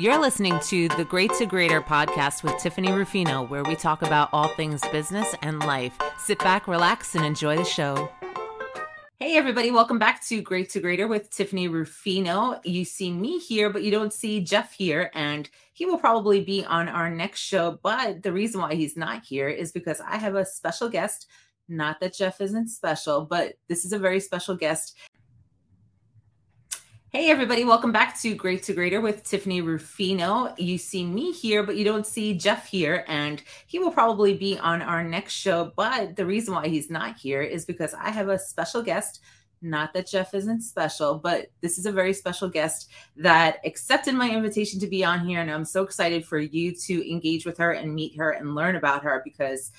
You're listening to the Great to Greater podcast with Tiffany Rufino, where we talk about all things business and life. Sit back, relax, and enjoy the show. Hey, everybody, welcome back to Great to Greater with Tiffany Rufino. You see me here, but you don't see Jeff here, and he will probably be on our next show. But the reason why he's not here is because I have a special guest. Not that Jeff isn't special, but this is a very special guest. Hey, everybody, welcome back to Great to Greater with Tiffany Rufino. You see me here, but you don't see Jeff here, and he will probably be on our next show. But the reason why he's not here is because I have a special guest. Not that Jeff isn't special, but this is a very special guest that accepted my invitation to be on here. And I'm so excited for you to engage with her and meet her and learn about her because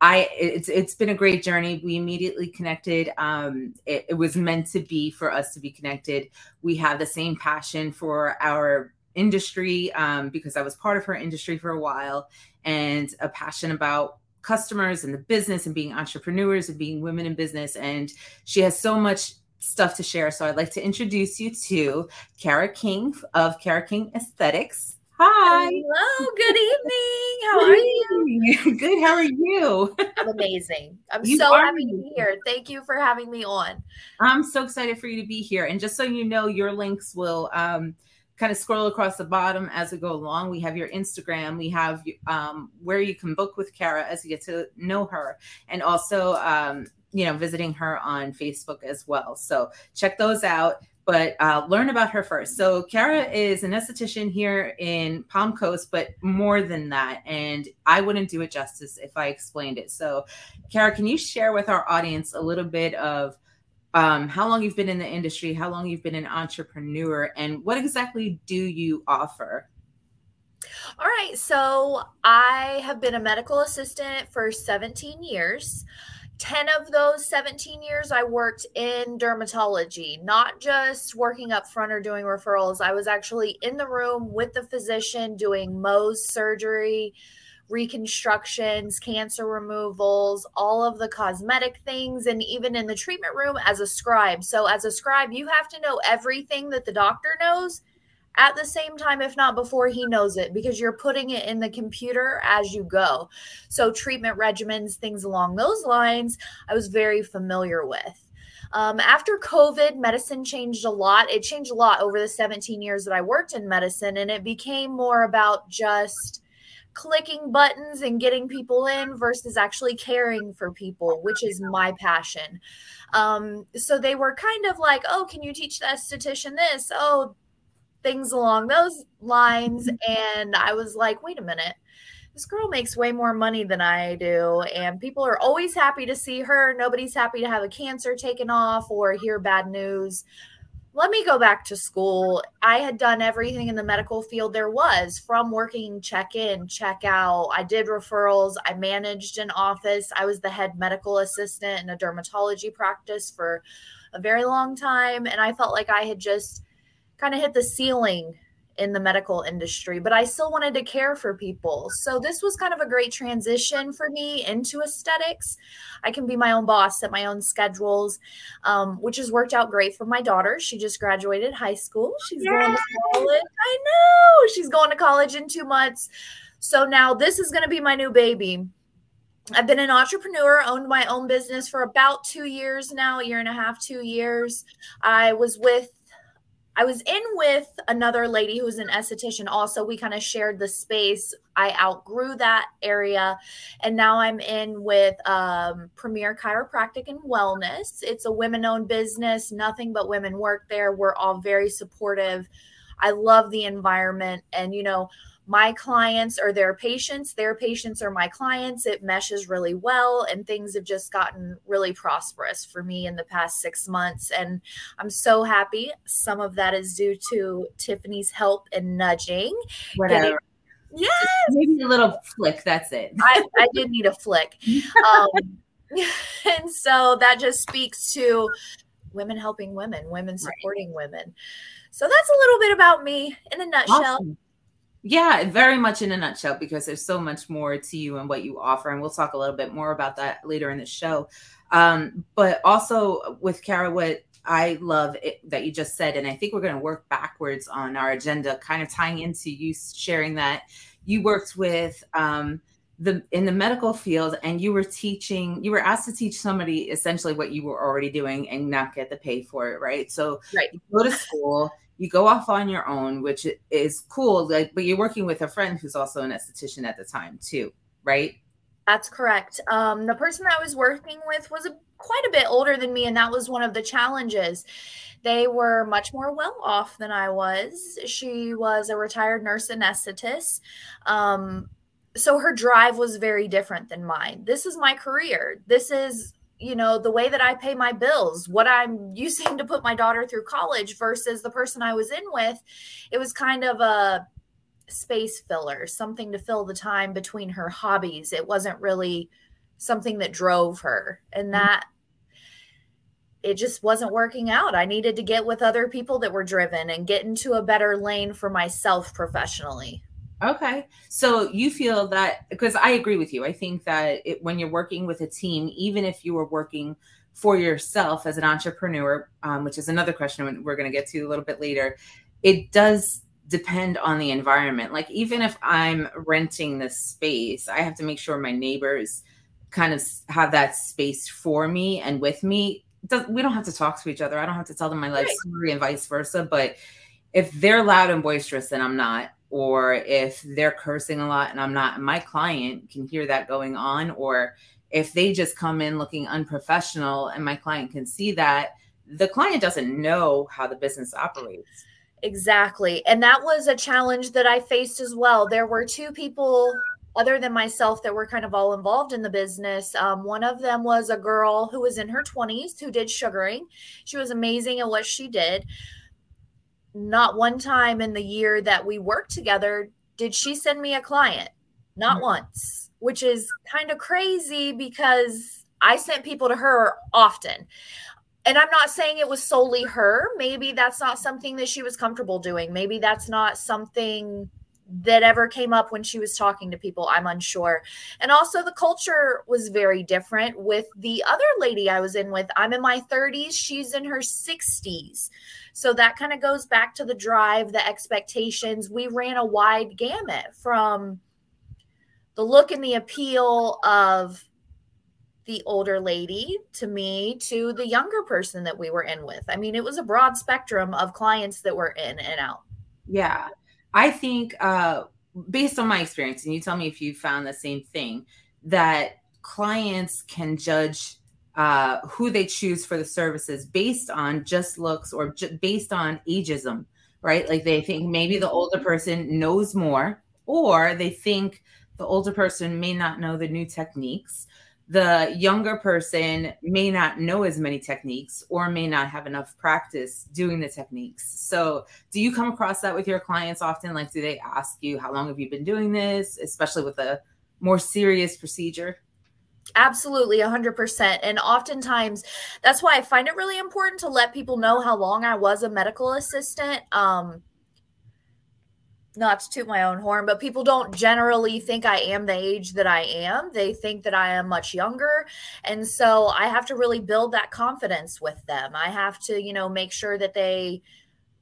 I it's it's been a great journey. We immediately connected. Um, it, it, was meant to be for us to be connected. We have the same passion for our industry um, because I was part of her industry for a while, and a passion about customers and the business and being entrepreneurs and being women in business. And she has so much stuff to share. So I'd like to introduce you to Kara King of Kara King Esthetics. Hi. Hello. Good evening. How are you? Good. How are you? I'm amazing. I'm you so happy to be here. Thank you for having me on. I'm so excited for you to be here. And just so you know, your links will um, kind of scroll across the bottom as we go along. We have your Instagram. We have um, where you can book with Kara as you get to know her, and also um, you know visiting her on Facebook as well. So check those out but uh, learn about her first. So, Kara is an esthetician here in Palm Coast, but more than that. And I wouldn't do it justice if I explained it. So, Kara, can you share with our audience a little bit of um, how long you've been in the industry, how long you've been an entrepreneur, and what exactly do you offer? All right. So, I have been a medical assistant for 17 years. 10 of those 17 years I worked in dermatology, not just working up front or doing referrals. I was actually in the room with the physician doing Mohs surgery, reconstructions, cancer removals, all of the cosmetic things, and even in the treatment room as a scribe. So, as a scribe, you have to know everything that the doctor knows at the same time, if not before he knows it, because you're putting it in the computer as you go. So, treatment regimens, things along those lines, I was very familiar with. Um, after COVID, medicine changed a lot. It changed a lot over the 17 years that I worked in medicine, and it became more about just clicking buttons and getting people in versus actually caring for people, which is my passion. Um, so they were kind of like, oh, can you teach the esthetician this? Oh, things along those lines. And I was like, wait a minute, this girl makes way more money than I do. And people are always happy to see her. Nobody's happy to have a cancer taken off or hear bad news. Let me go back to school. I had done everything in the medical field there was from working check in, check out. I did referrals. I managed an office. I was the head medical assistant in a dermatology practice for a very long time. And I felt like I had just kind of hit the ceiling in the medical industry, but I still wanted to care for people. So this was kind of a great transition for me into aesthetics. I can be my own boss, set my own schedules, um, which has worked out great for my daughter. She just graduated high school. She's Yay! going to college. I know she's going to college in two months. So now this is going to be my new baby. I've been an entrepreneur, owned my own business for about two years now, a year and a half, two years. I was with I was in with another lady who was an esthetician. Also, we kind of shared the space. I outgrew that area, and now I'm in with um, Premier Chiropractic and Wellness. It's a women-owned business. Nothing but women work there. We're all very supportive. I love the environment, and you know, my clients are their patients, their patients are my clients. It meshes really well, and things have just gotten really prosperous for me in the past six months. And I'm so happy. Some of that is due to Tiffany's help and nudging. Whatever. yes. Maybe a little flick. That's it. I, I did need a flick. Um, and so that just speaks to women helping women, women supporting right. women. So that's a little bit about me in a nutshell. Awesome. Yeah, very much in a nutshell, because there's so much more to you and what you offer. And we'll talk a little bit more about that later in the show. Um, but also with Kara, what I love it, that you just said, and I think we're going to work backwards on our agenda, kind of tying into you sharing that you worked with um, the in the medical field and you were teaching you were asked to teach somebody essentially what you were already doing and not get the pay for it right? So right. you go to school you go off on your own which is cool like but you're working with a friend who's also an esthetician at the time too right? That's correct. Um, the person i was working with was a, quite a bit older than me and that was one of the challenges. They were much more well off than i was. She was a retired nurse anesthetist. Um, so her drive was very different than mine. This is my career. This is, you know, the way that I pay my bills, what I'm using to put my daughter through college versus the person I was in with. It was kind of a space filler, something to fill the time between her hobbies. It wasn't really something that drove her. And mm-hmm. that it just wasn't working out. I needed to get with other people that were driven and get into a better lane for myself professionally. Okay. So you feel that because I agree with you. I think that it, when you're working with a team, even if you are working for yourself as an entrepreneur, um, which is another question we're going to get to a little bit later, it does depend on the environment. Like even if I'm renting the space, I have to make sure my neighbors kind of have that space for me and with me. We don't have to talk to each other. I don't have to tell them my life right. story and vice versa. But if they're loud and boisterous, then I'm not or if they're cursing a lot and I'm not, my client can hear that going on, or if they just come in looking unprofessional and my client can see that, the client doesn't know how the business operates. Exactly. And that was a challenge that I faced as well. There were two people other than myself that were kind of all involved in the business. Um, one of them was a girl who was in her 20s who did sugaring. She was amazing at what she did not one time in the year that we worked together did she send me a client. Not mm-hmm. once, which is kind of crazy because I sent people to her often. And I'm not saying it was solely her. Maybe that's not something that she was comfortable doing. Maybe that's not something that ever came up when she was talking to people. I'm unsure. And also, the culture was very different with the other lady I was in with. I'm in my 30s, she's in her 60s. So that kind of goes back to the drive, the expectations. We ran a wide gamut from the look and the appeal of the older lady to me to the younger person that we were in with. I mean, it was a broad spectrum of clients that were in and out. Yeah. I think, uh, based on my experience, and you tell me if you found the same thing, that clients can judge uh, who they choose for the services based on just looks or j- based on ageism, right? Like they think maybe the older person knows more, or they think the older person may not know the new techniques. The younger person may not know as many techniques or may not have enough practice doing the techniques. So, do you come across that with your clients often? Like, do they ask you, How long have you been doing this, especially with a more serious procedure? Absolutely, 100%. And oftentimes, that's why I find it really important to let people know how long I was a medical assistant. Um, not to toot my own horn, but people don't generally think I am the age that I am. They think that I am much younger. And so I have to really build that confidence with them. I have to, you know, make sure that they,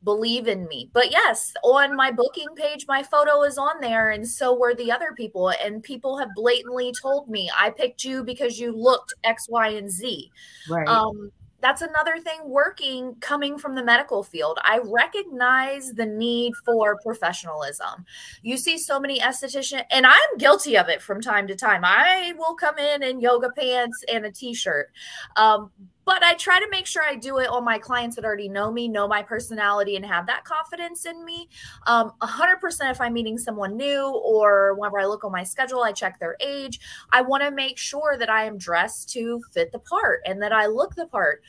believe in me. But yes, on my booking page, my photo is on there, and so were the other people. And people have blatantly told me, I picked you because you looked X, Y, and Z. Right. Um, that's another thing working coming from the medical field. I recognize the need for professionalism. You see so many estheticians, and I'm guilty of it from time to time. I will come in in yoga pants and a t shirt. Um, but I try to make sure I do it on my clients that already know me, know my personality, and have that confidence in me. Um, 100% if I'm meeting someone new or whenever I look on my schedule, I check their age. I want to make sure that I am dressed to fit the part and that I look the part.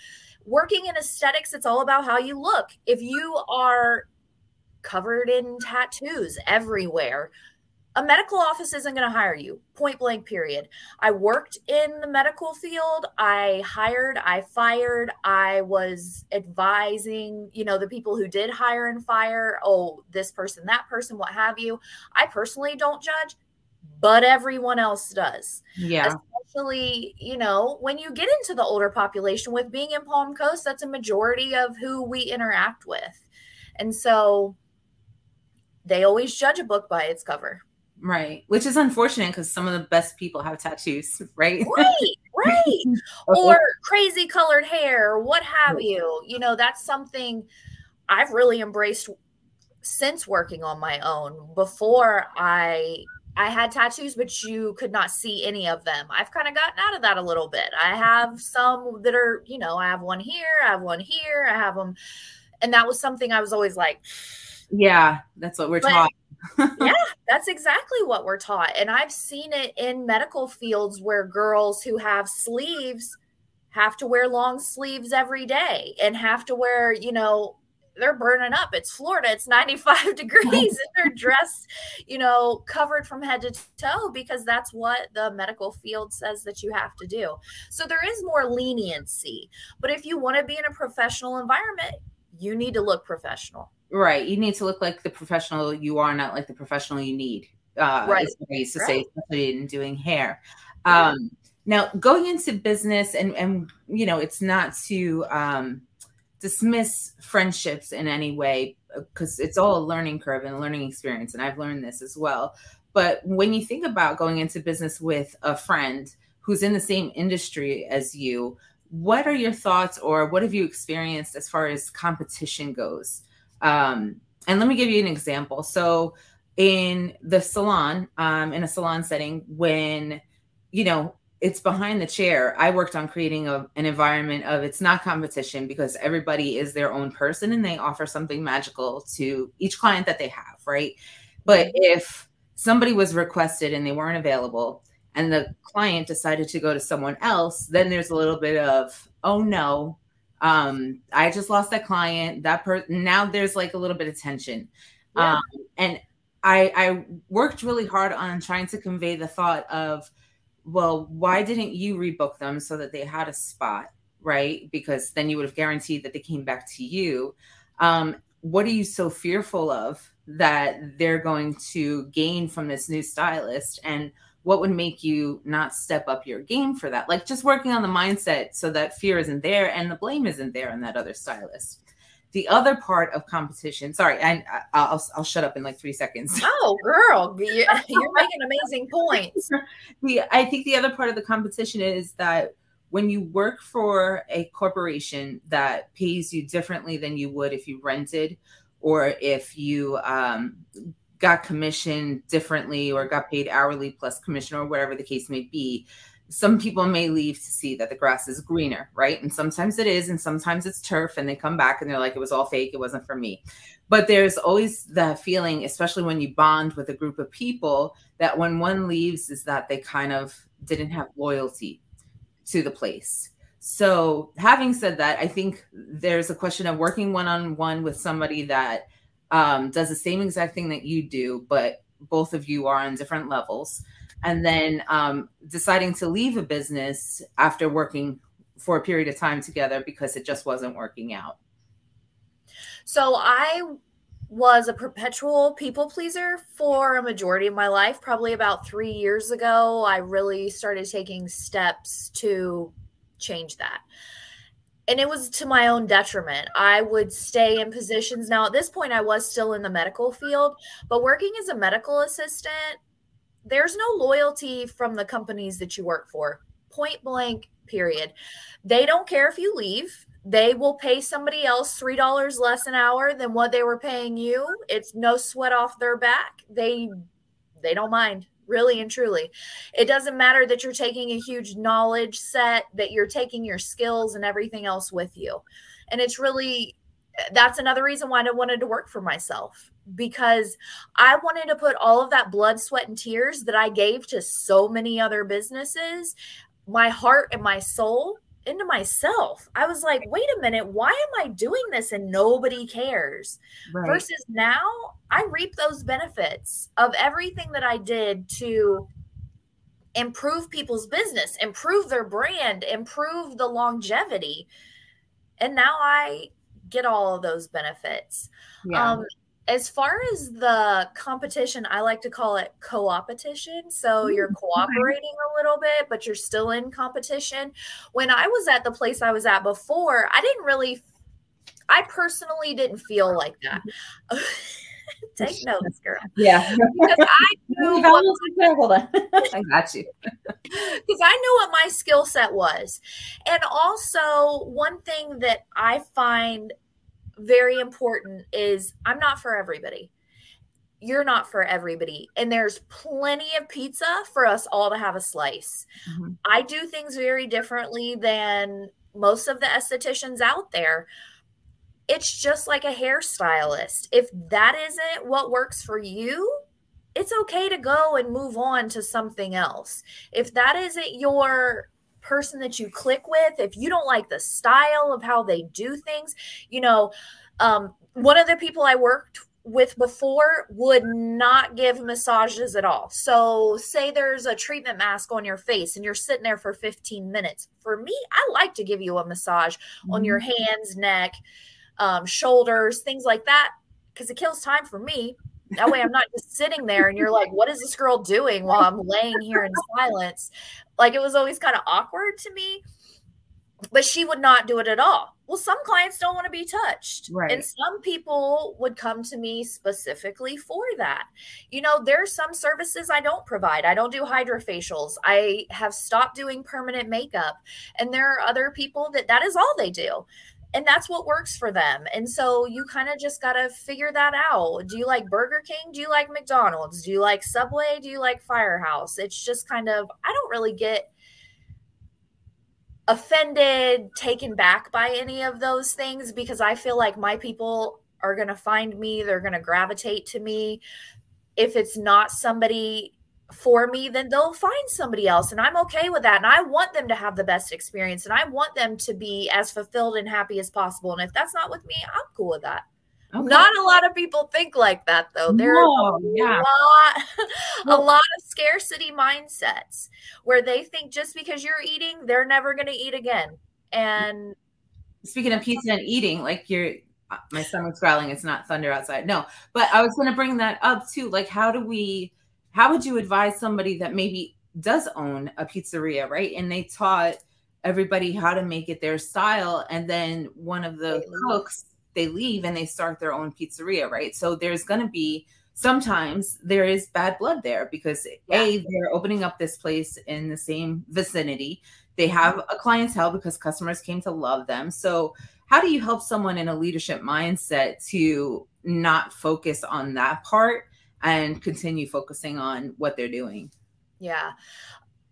Working in aesthetics, it's all about how you look. If you are covered in tattoos everywhere, a medical office isn't going to hire you point blank period i worked in the medical field i hired i fired i was advising you know the people who did hire and fire oh this person that person what have you i personally don't judge but everyone else does. Yeah. Especially, you know, when you get into the older population with being in Palm Coast, that's a majority of who we interact with. And so they always judge a book by its cover. Right. Which is unfortunate because some of the best people have tattoos, right? Right, right. or crazy colored hair, or what have you. You know, that's something I've really embraced since working on my own. Before I I had tattoos, but you could not see any of them. I've kind of gotten out of that a little bit. I have some that are, you know, I have one here, I have one here, I have them. And that was something I was always like, yeah, that's what we're but, taught. Yeah, that's exactly what we're taught. And I've seen it in medical fields where girls who have sleeves have to wear long sleeves every day and have to wear, you know, they're burning up. It's Florida. It's 95 degrees and they're dressed, you know, covered from head to toe because that's what the medical field says that you have to do. So there is more leniency. But if you want to be in a professional environment, you need to look professional. Right. You need to look like the professional you are, not like the professional you need. Uh, right. I used to right. say, especially in doing hair. Um, now, going into business, and and you know, it's not to um, dismiss friendships in any way because it's all a learning curve and a learning experience, and I've learned this as well. But when you think about going into business with a friend who's in the same industry as you, what are your thoughts, or what have you experienced as far as competition goes? Um, and let me give you an example. So, in the salon, um, in a salon setting, when you know it's behind the chair, I worked on creating a, an environment of it's not competition because everybody is their own person and they offer something magical to each client that they have, right? But mm-hmm. if somebody was requested and they weren't available, and the client decided to go to someone else, then there's a little bit of, oh no, um i just lost that client. That person now there's like a little bit of tension. Yeah. um and i i worked really hard on trying to convey the thought of well why didn't you rebook them so that they had a spot right? Because then you would have guaranteed that they came back to you. Um what are you so fearful of that they're going to gain from this new stylist? And what would make you not step up your game for that? Like just working on the mindset so that fear isn't there and the blame isn't there on that other stylist. The other part of competition, sorry, I, I'll, I'll shut up in like three seconds. Oh, girl, you're, you're making amazing points. the, I think the other part of the competition is that when you work for a corporation that pays you differently than you would if you rented or if you um, got commissioned differently or got paid hourly plus commission or whatever the case may be some people may leave to see that the grass is greener right? And sometimes it is and sometimes it's turf and they come back and they're like it was all fake it wasn't for me. But there's always the feeling especially when you bond with a group of people that when one leaves is that they kind of didn't have loyalty to the place. So having said that i think there's a question of working one-on-one with somebody that um, does the same exact thing that you do, but both of you are on different levels. And then um, deciding to leave a business after working for a period of time together because it just wasn't working out. So I was a perpetual people pleaser for a majority of my life. Probably about three years ago, I really started taking steps to change that and it was to my own detriment. I would stay in positions. Now, at this point, I was still in the medical field, but working as a medical assistant, there's no loyalty from the companies that you work for. Point blank, period. They don't care if you leave. They will pay somebody else $3 less an hour than what they were paying you. It's no sweat off their back. They they don't mind really and truly. It doesn't matter that you're taking a huge knowledge set, that you're taking your skills and everything else with you. And it's really that's another reason why I wanted to work for myself because I wanted to put all of that blood, sweat, and tears that I gave to so many other businesses, my heart and my soul into myself. I was like, wait a minute, why am I doing this and nobody cares? Right. Versus now, I reap those benefits of everything that I did to improve people's business, improve their brand, improve the longevity. And now I get all of those benefits. Yeah. Um, as far as the competition, I like to call it co-opetition. So you're cooperating a little bit, but you're still in competition. When I was at the place I was at before, I didn't really I personally didn't feel like that. Take notes, girl. Yeah. Because I knew what, hold on. I got you. Because I knew what my skill set was. And also one thing that I find very important is I'm not for everybody. You're not for everybody. And there's plenty of pizza for us all to have a slice. Mm-hmm. I do things very differently than most of the estheticians out there. It's just like a hairstylist. If that isn't what works for you, it's okay to go and move on to something else. If that isn't your person that you click with, if you don't like the style of how they do things, you know, um, one of the people I worked with before would not give massages at all. So, say there's a treatment mask on your face and you're sitting there for 15 minutes. For me, I like to give you a massage mm-hmm. on your mm-hmm. hands, neck, um, shoulders, things like that, because it kills time for me. That way, I'm not just sitting there and you're like, what is this girl doing while I'm laying here in silence? Like, it was always kind of awkward to me but she would not do it at all. Well, some clients don't want to be touched. Right. And some people would come to me specifically for that. You know, there's some services I don't provide. I don't do hydrofacials. I have stopped doing permanent makeup. And there are other people that that is all they do. And that's what works for them. And so you kind of just got to figure that out. Do you like Burger King? Do you like McDonald's? Do you like Subway? Do you like Firehouse? It's just kind of, I don't really get offended, taken back by any of those things because I feel like my people are going to find me, they're going to gravitate to me. If it's not somebody for me, then they'll find somebody else. And I'm okay with that. And I want them to have the best experience and I want them to be as fulfilled and happy as possible. And if that's not with me, I'm cool with that. Okay. Not a lot of people think like that though. There no, a yeah. lot a lot of scarcity mindsets where they think just because you're eating, they're never going to eat again. And speaking of pizza and eating, like you're uh, my stomach's growling, it's not thunder outside. No, but I was going to bring that up too. Like how do we how would you advise somebody that maybe does own a pizzeria, right? And they taught everybody how to make it their style and then one of the cooks they leave and they start their own pizzeria, right? So there's going to be sometimes there is bad blood there because yeah. a they're opening up this place in the same vicinity. They have a clientele because customers came to love them. So how do you help someone in a leadership mindset to not focus on that part and continue focusing on what they're doing? Yeah.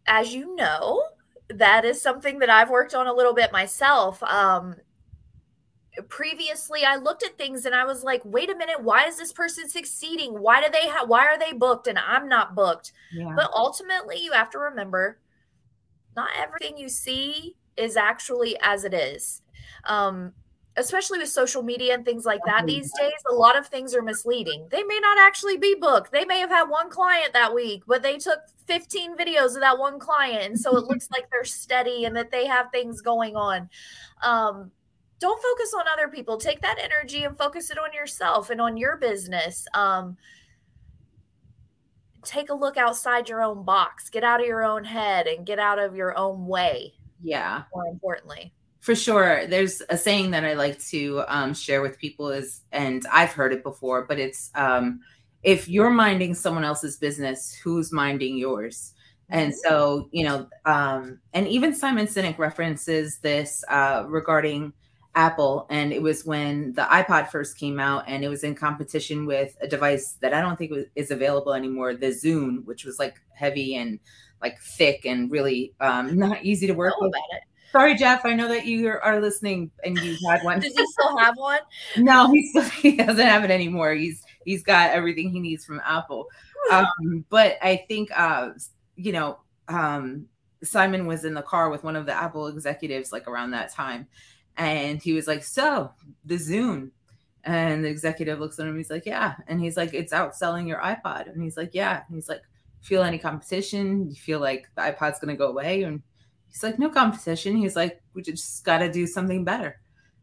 As you know, that is something that I've worked on a little bit myself. Um, previously I looked at things and I was like, wait a minute, why is this person succeeding? Why do they have why are they booked and I'm not booked? Yeah. But ultimately you have to remember not everything you see is actually as it is. Um, especially with social media and things like that these days, a lot of things are misleading. They may not actually be booked. They may have had one client that week, but they took 15 videos of that one client. And so it looks like they're steady and that they have things going on. Um, don't focus on other people take that energy and focus it on yourself and on your business um, take a look outside your own box get out of your own head and get out of your own way yeah more importantly for sure there's a saying that i like to um, share with people is and i've heard it before but it's um, if you're minding someone else's business who's minding yours and mm-hmm. so you know um, and even simon sinek references this uh, regarding Apple, and it was when the iPod first came out, and it was in competition with a device that I don't think is available anymore, the Zune, which was like heavy and like thick and really um, not easy to work with. Sorry, Jeff. I know that you are listening and you had one. Does he still have one? no, he still he doesn't have it anymore. He's he's got everything he needs from Apple. Um, but I think uh, you know um, Simon was in the car with one of the Apple executives like around that time, and he was like, So, the Zune." And the executive looks at him. He's like, Yeah. And he's like, It's outselling your iPod. And he's like, Yeah. And he's like, Feel any competition? You feel like the iPod's going to go away? And he's like, No competition. He's like, We just got to do something better.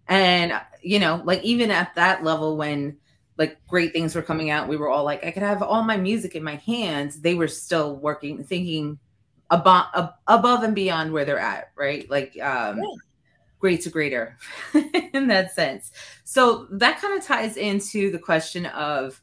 And, you know, like even at that level, when like great things were coming out. We were all like, I could have all my music in my hands. They were still working, thinking above above and beyond where they're at, right? Like um, yeah. great to greater in that sense. So that kind of ties into the question of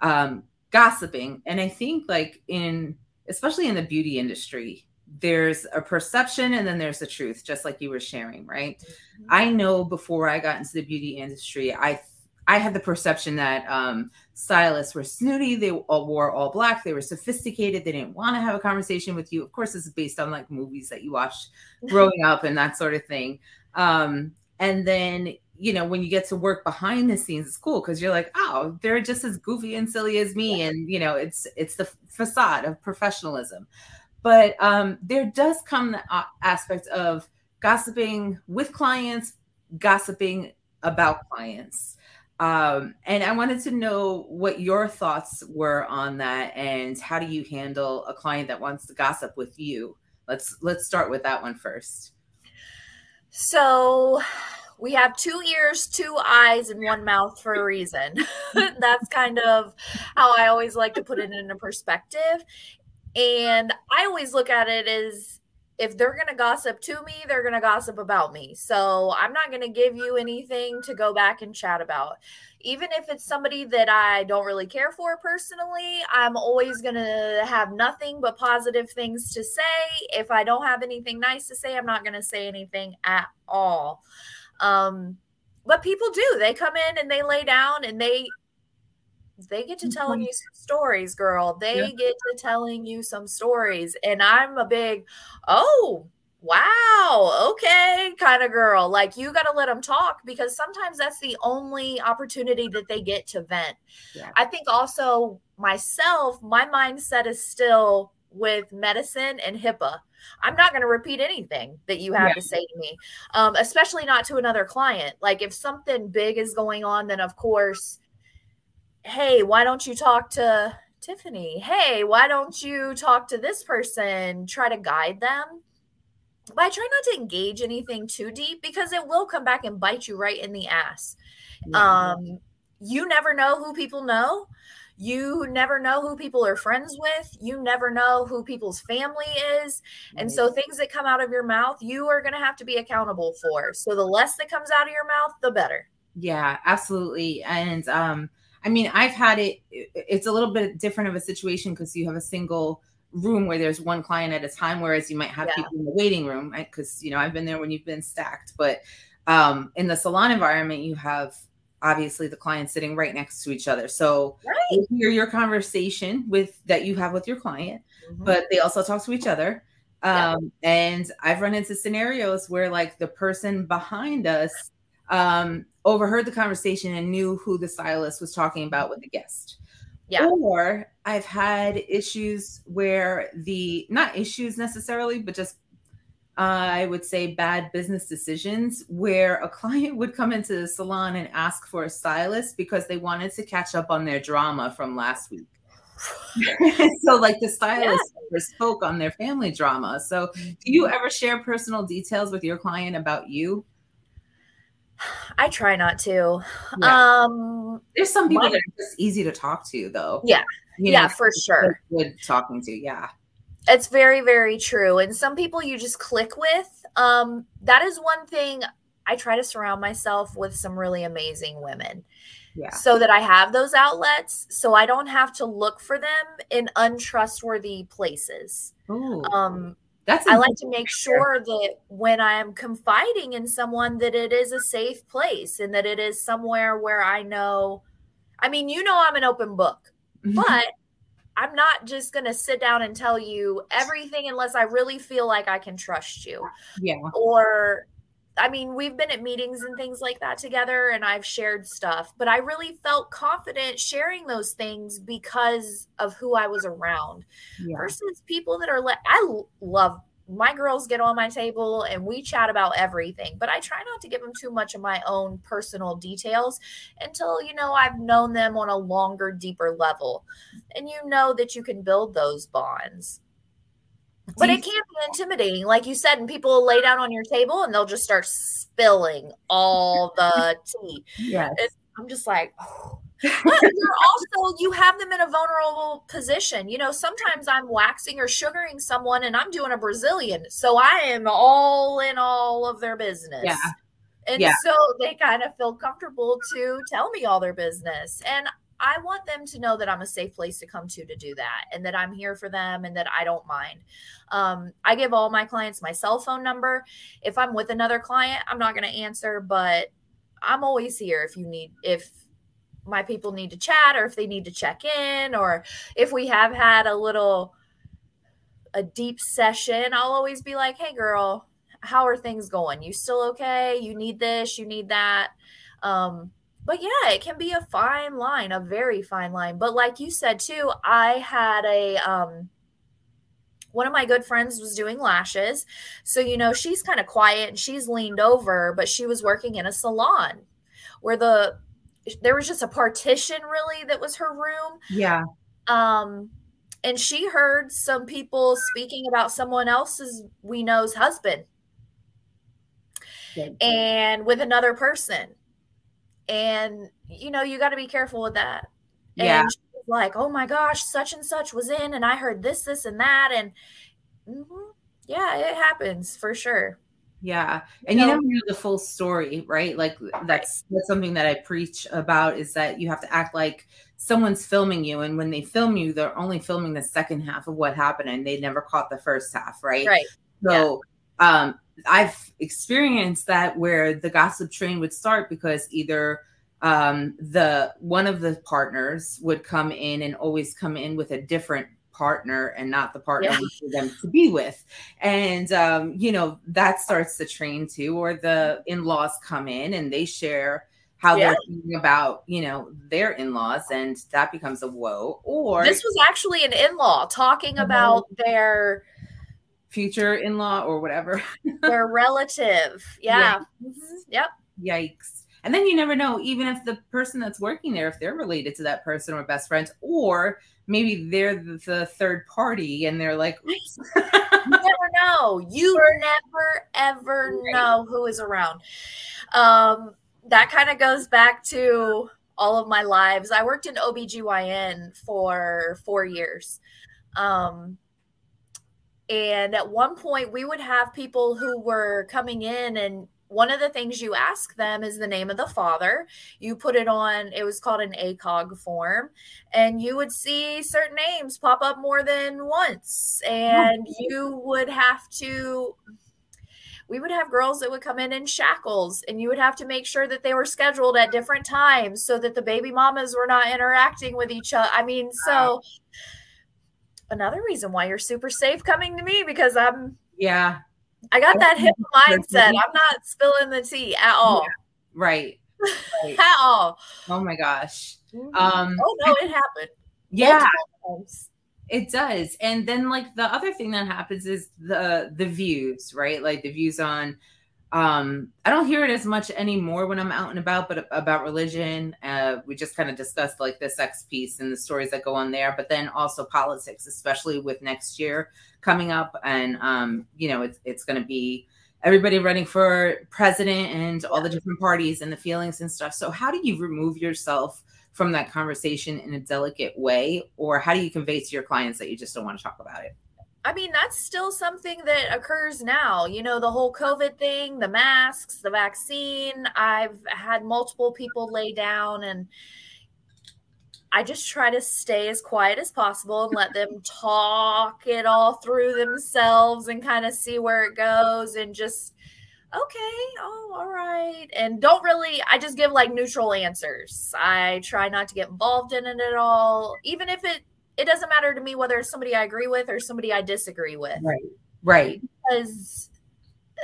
um, gossiping, and I think like in especially in the beauty industry, there's a perception and then there's the truth, just like you were sharing, right? Mm-hmm. I know before I got into the beauty industry, I I had the perception that um, stylists were snooty. They all wore all black. They were sophisticated. They didn't want to have a conversation with you. Of course, this is based on like movies that you watched growing up and that sort of thing. Um, and then you know when you get to work behind the scenes it's cool because you're like oh they're just as goofy and silly as me and you know it's it's the facade of professionalism but um there does come the aspect of gossiping with clients gossiping about clients um, and I wanted to know what your thoughts were on that and how do you handle a client that wants to gossip with you? Let's let's start with that one first. So we have two ears, two eyes, and one mouth for a reason. That's kind of how I always like to put it in a perspective. And I always look at it as if they're going to gossip to me, they're going to gossip about me. So I'm not going to give you anything to go back and chat about. Even if it's somebody that I don't really care for personally, I'm always going to have nothing but positive things to say. If I don't have anything nice to say, I'm not going to say anything at all. Um, but people do. They come in and they lay down and they they get to telling mm-hmm. you some stories, girl. They yeah. get to telling you some stories. And I'm a big, oh, wow, okay kind of girl. Like you got to let them talk because sometimes that's the only opportunity that they get to vent. Yeah. I think also myself, my mindset is still with medicine and HIPAA. I'm not going to repeat anything that you have yeah. to say to me, um, especially not to another client. Like if something big is going on, then of course hey, why don't you talk to Tiffany? Hey, why don't you talk to this person? Try to guide them. But I try not to engage anything too deep because it will come back and bite you right in the ass. Yeah. Um, you never know who people know. You never know who people are friends with. You never know who people's family is. And so things that come out of your mouth, you are going to have to be accountable for. So the less that comes out of your mouth, the better. Yeah, absolutely. And um I mean, I've had it, it's a little bit different of a situation because you have a single room where there's one client at a time, whereas you might have yeah. people in the waiting room. Because, you know, I've been there when you've been stacked. But um, in the salon environment, you have obviously the clients sitting right next to each other. So right. hear your conversation with that you have with your client, mm-hmm. but they also talk to each other. Um, yeah. And I've run into scenarios where like the person behind us um, overheard the conversation and knew who the stylist was talking about with the guest. Yeah. Or I've had issues where the not issues necessarily, but just uh, I would say bad business decisions where a client would come into the salon and ask for a stylist because they wanted to catch up on their drama from last week. so like the stylist yeah. spoke on their family drama. So do you mm-hmm. ever share personal details with your client about you? I try not to. Yeah. Um there's some people my, that are just easy to talk to though. Yeah. You yeah, know, for sure. Good talking to. Yeah. It's very, very true. And some people you just click with. Um, that is one thing I try to surround myself with some really amazing women. Yeah. So that I have those outlets so I don't have to look for them in untrustworthy places. Ooh. Um that's I like to make sure that when I'm confiding in someone that it is a safe place and that it is somewhere where I know I mean, you know I'm an open book, mm-hmm. but I'm not just going to sit down and tell you everything unless I really feel like I can trust you. Yeah. Or I mean, we've been at meetings and things like that together and I've shared stuff, but I really felt confident sharing those things because of who I was around yeah. versus people that are like, I love my girls get on my table and we chat about everything, but I try not to give them too much of my own personal details until, you know, I've known them on a longer, deeper level. And you know that you can build those bonds but it can be intimidating, like you said, and people lay down on your table and they'll just start spilling all the tea. Yes. I'm just like, oh, but you're also you have them in a vulnerable position. You know, sometimes I'm waxing or sugaring someone and I'm doing a Brazilian. So I am all in all of their business. Yeah. And Yeah. so they kind of feel comfortable to tell me all their business. And I want them to know that I'm a safe place to come to to do that and that I'm here for them and that I don't mind. Um, I give all my clients my cell phone number. If I'm with another client, I'm not going to answer, but I'm always here if you need, if my people need to chat or if they need to check in or if we have had a little, a deep session, I'll always be like, hey, girl, how are things going? You still okay? You need this, you need that. Um, but yeah, it can be a fine line, a very fine line. But like you said too, I had a um one of my good friends was doing lashes. So, you know, she's kind of quiet and she's leaned over, but she was working in a salon where the there was just a partition really that was her room. Yeah. Um and she heard some people speaking about someone else's we know's husband and with another person. And you know, you got to be careful with that. Yeah. And she was like, "Oh my gosh, such and such was in, and I heard this, this, and that." And mhm, yeah, it happens for sure. Yeah. And you know- never know the full story, right? Like that's that's something that I preach about is that you have to act like someone's filming you and when they film you they're only filming the second half of what happened and they never caught the first half, right? Right. So um I've experienced that where the gossip train would start because either um the one of the partners would come in and always come in with a different partner and not the partner Yeah. for them to be with and um you know that starts the train too or the in-laws come in and they share how Yeah. they're thinking about you know their in-laws and that becomes a woe or This was actually an in-law talking Mhm. about their future in-law or whatever their relative. Yeah. Mhm. Yep. yikes and then you never know even if the person that's working there if they're related to that person or best friends or maybe they're the, third party and they're like oops You never know. You never ever Right. know who is around. Um, that kind of goes back to all of my lives. I worked in OBGYN for four years. Um, and at one point, we would have people who were coming in, and one of the things you ask them is the name of the father. You put it on, it was called an ACOG form, and you would see certain names pop up more than once. And oh. you would have to, we would have girls that would come in in shackles, and you would have to make sure that they were scheduled at different times so that the baby mamas were not interacting with each other. I mean, so another reason why you're super safe coming to me because I'm yeah I got that HIPAA mindset. I'm not spilling the tea at all. right right At all. oh my gosh Um, um oh no, it happened. yeah It does. And then like the other thing that happens is the the views, right? Like the views on um I don't hear it as much anymore when I'm out and about, but about religion. Uh we just kind of discussed like the sex piece and the stories that go on there, but then also politics, especially with next year coming up. And um, you know, it's it's gonna be everybody running for president and all the different parties and the feelings and stuff. So how do you remove yourself from that conversation in a delicate way or how do you convey to your clients that you just don't want to talk about it I mean, that's still something that occurs now. You know, the whole COVID thing, the masks, the vaccine. I've had multiple people lay down and I just try to stay as quiet as possible and let them talk it all through themselves and kind of see where it goes and just okay, oh, all right. And don't really I just give like neutral answers. I try not to get involved in it at all, even if it it doesn't matter to me whether it's somebody I agree with or somebody I disagree with. right right Because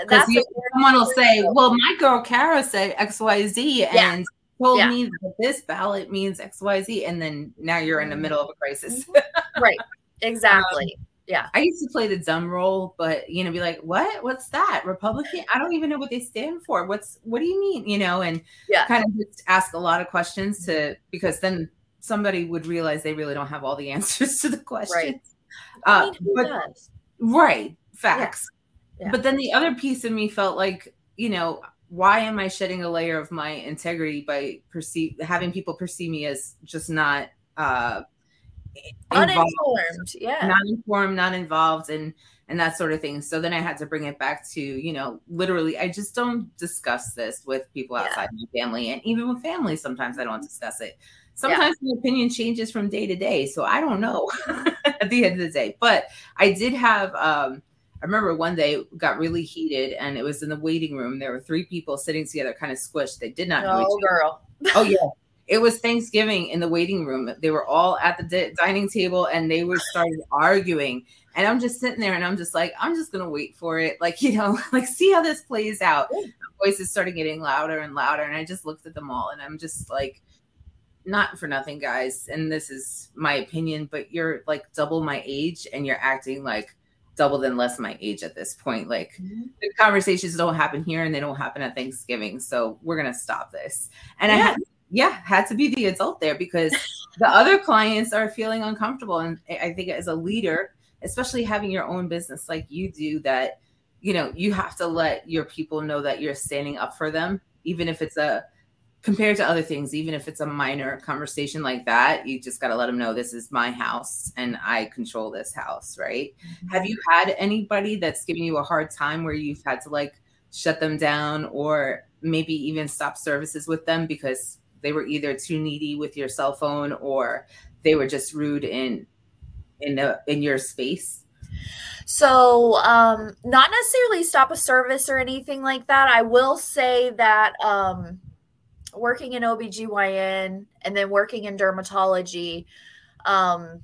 that's very someone will say well my girl kara said xyz Yeah. and told Yeah. me that this ballot means xyz and then now you're in the middle of a crisis mm-hmm. right. Exactly. Um, yeah. I used to play the dumb role but you know be like what what's that republican i don't even know what they stand for what's what do you mean you know and Yeah. kind of just ask a lot of questions to because then somebody would realize they really don't have all the answers to the questions I uh, mean, who but does? right facts Yeah. but then the other piece of me felt like you know why am I shedding a layer of my integrity by perceive having people perceive me as just not uh uninformed, yeah, not informed, not involved, and and that sort of thing. So then I had to bring it back to you know, literally, I just don't discuss this with people outside yeah. my family, and even with family, sometimes I don't discuss it. Sometimes yeah. the opinion changes from day to day, so I don't know at the end of the day. But I did have. um I remember one day got really heated and it was in the waiting room. There were three people sitting together, kind of squished. They did not know oh, girl. oh yeah. It was Thanksgiving in the waiting room. They were all at the di- dining table and they were started arguing. And I'm just sitting there and I'm just like, I'm just gonna wait for it. Like, you know, like see how this plays out. Voices started getting louder and louder. And I just looked at them all and I'm just like, not for nothing, guys. And this is my opinion, but you're like double my age and you're acting like double than less my age at this point. Like mm-hmm. the conversations don't happen here and they don't happen at Thanksgiving. So we're gonna stop this. And yeah. I had yeah, had to be the adult there because the other clients are feeling uncomfortable. And I think as a leader, especially having your own business like you do, that you know, you have to let your people know that you're standing up for them, even if it's a compared to other things, even if it's a minor conversation like that, you just got to let them know this is my house and I control this house, right? Mm-hmm. Have you had anybody that's giving you a hard time where you've had to like shut them down or maybe even stop services with them because they were either too needy with your cell phone or they were just rude in in the in your space? So, um, not necessarily stop a service or anything like that. I will say that um, working in OBGYN and then working in dermatology, um,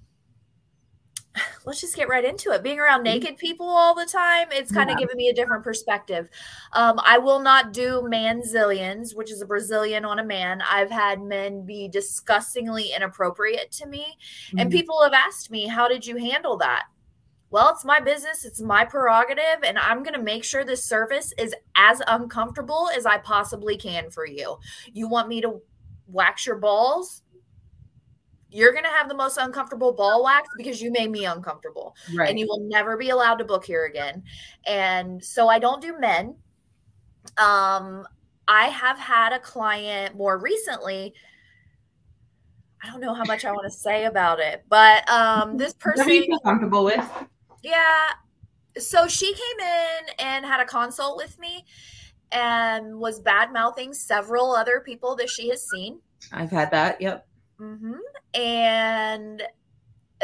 let's just get right into it. Being around mm-hmm. naked people all the time, it's kind of yeah. giving me a different perspective. Um, I will not do manzilians, which is a Brazilian on a man. I've had men be disgustingly inappropriate to me. Mm-hmm. And people have asked me, How did you handle that? Well, it's my business, it's my prerogative, and I'm going to make sure this service is as uncomfortable as I possibly can for you. You want me to wax your balls? You're going to have the most uncomfortable ball wax because you made me uncomfortable. Right. And you will never be allowed to book here again. And so I don't do men. Um, I have had a client more recently. I don't know how much I want to say about it, but um, this person. What you feel comfortable with? Yeah. So she came in and had a consult with me and was bad mouthing several other people that she has seen. I've had that. Yep. Mm-hmm. And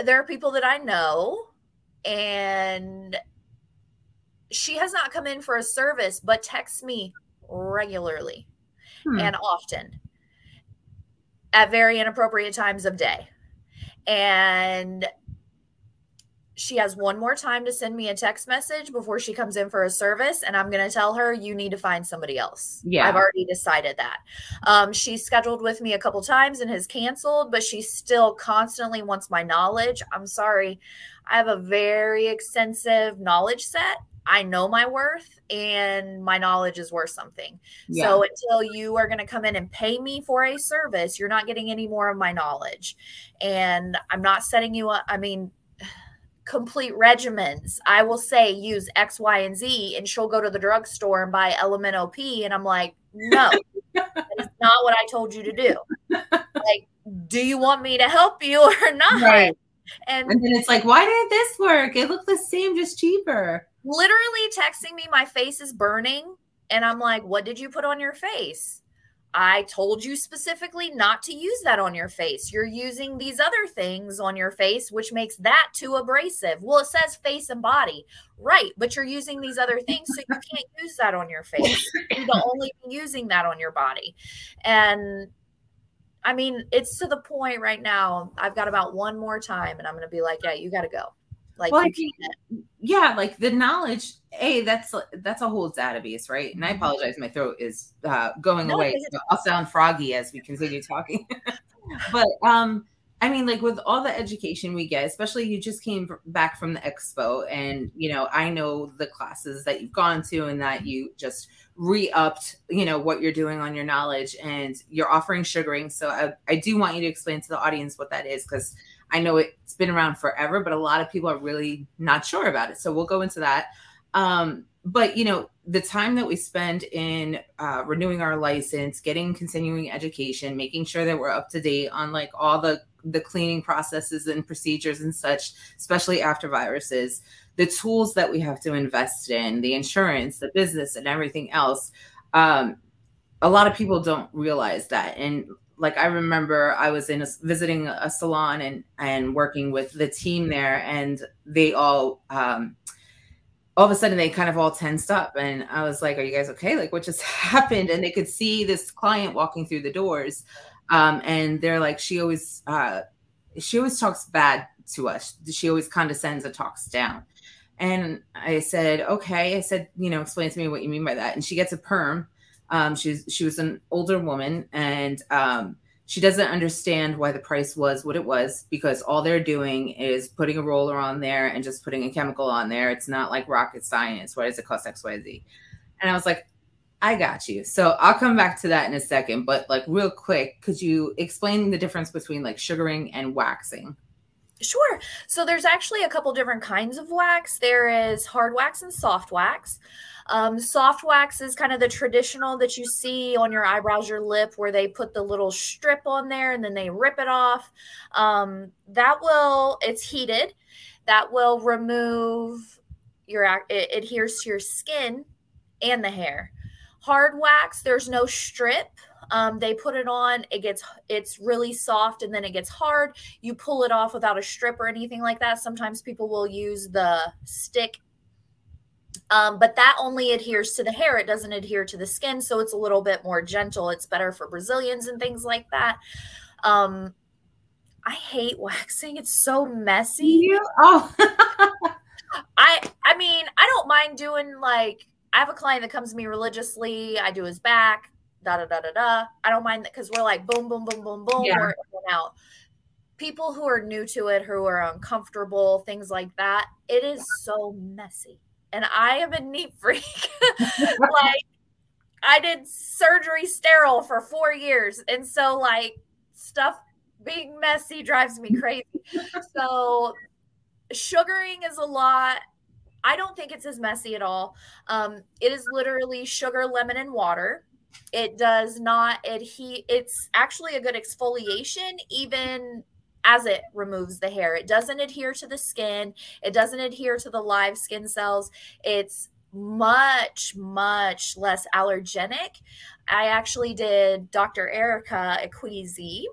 there are people that I know, and she has not come in for a service, but texts me regularly hmm. and often at very inappropriate times of day. And she has one more time to send me a text message before she comes in for a service and i'm going to tell her you need to find somebody else yeah i've already decided that um, she's scheduled with me a couple times and has canceled but she still constantly wants my knowledge i'm sorry i have a very extensive knowledge set I know my worth and my knowledge is worth something. Yeah. So until you are going to come in and pay me for a service, you're not getting any more of my knowledge. And I'm not setting you up. I mean, complete regimens. I will say use X, Y, and Z, and she'll go to the drugstore and buy LMNOP. And I'm like, no, that is not what I told you to do. Like, do you want me to help you or not? Right. And, and then it's like, why did this work? It looked the same, just cheaper. Literally texting me, my face is burning. And I'm like, what did you put on your face? I told you specifically not to use that on your face. You're using these other things on your face, which makes that too abrasive. Well, it says face and body, right? But you're using these other things, so you can't use that on your face. You don't only using that on your body. And I mean, it's to the point right now. I've got about one more time, and I'm going to be like, yeah, you got to go. Like, well, yeah, like the knowledge. Hey, that's that's a whole database, right? And I mm-hmm. apologize, my throat is uh, going no, away. So I'll sound froggy as we continue talking. but um, I mean, like with all the education we get, especially you just came back from the expo, and you know, I know the classes that you've gone to, and that you just re-upped, you know, what you're doing on your knowledge, and you're offering sugaring. So I, I do want you to explain to the audience what that is, because I know it's been around forever, but a lot of people are really not sure about it. So we'll go into that. Um, but you know the time that we spend in uh, renewing our license getting continuing education making sure that we're up to date on like all the the cleaning processes and procedures and such especially after viruses the tools that we have to invest in the insurance the business and everything else um, a lot of people don't realize that and like I remember I was in a, visiting a salon and and working with the team there, and they all um, all of a sudden they kind of all tensed up, and I was like, "Are you guys okay? Like, what just happened?" And they could see this client walking through the doors, um, and they're like, "She always uh, she always talks bad to us. She always condescends and talks down." And I said, "Okay." I said, "You know, explain to me what you mean by that." And she gets a perm um, she's she was an older woman, and um, she doesn't understand why the price was what it was because all they're doing is putting a roller on there and just putting a chemical on there. It's not like rocket science. Why does it cost X, Y, Z? And I was like, I got you. So I'll come back to that in a second. But like real quick, could you explain the difference between like sugaring and waxing? Sure. So there's actually a couple different kinds of wax. There is hard wax and soft wax. Um, soft wax is kind of the traditional that you see on your eyebrows, your lip, where they put the little strip on there and then they rip it off. Um, that will, it's heated. That will remove your, it adheres to your skin and the hair. Hard wax, there's no strip. Um, they put it on, it gets, it's really soft and then it gets hard. You pull it off without a strip or anything like that. Sometimes people will use the stick um, but that only adheres to the hair. It doesn't adhere to the skin. So it's a little bit more gentle. It's better for Brazilians and things like that. Um, I hate waxing. It's so messy. Yeah. Oh. I I mean, I don't mind doing like I have a client that comes to me religiously. I do his back, da da da da da. I don't mind that because we're like boom, boom, boom, boom, boom, yeah. we're out. People who are new to it, who are uncomfortable, things like that, it is so messy and I am a neat freak. like I did surgery sterile for four years. And so like stuff being messy drives me crazy. so sugaring is a lot. I don't think it's as messy at all. Um, it is literally sugar, lemon, and water. It does not adhere. It's actually a good exfoliation, even as it removes the hair. It doesn't adhere to the skin, it doesn't adhere to the live skin cells. It's much, much less allergenic. I actually did Dr. Erica Equizi,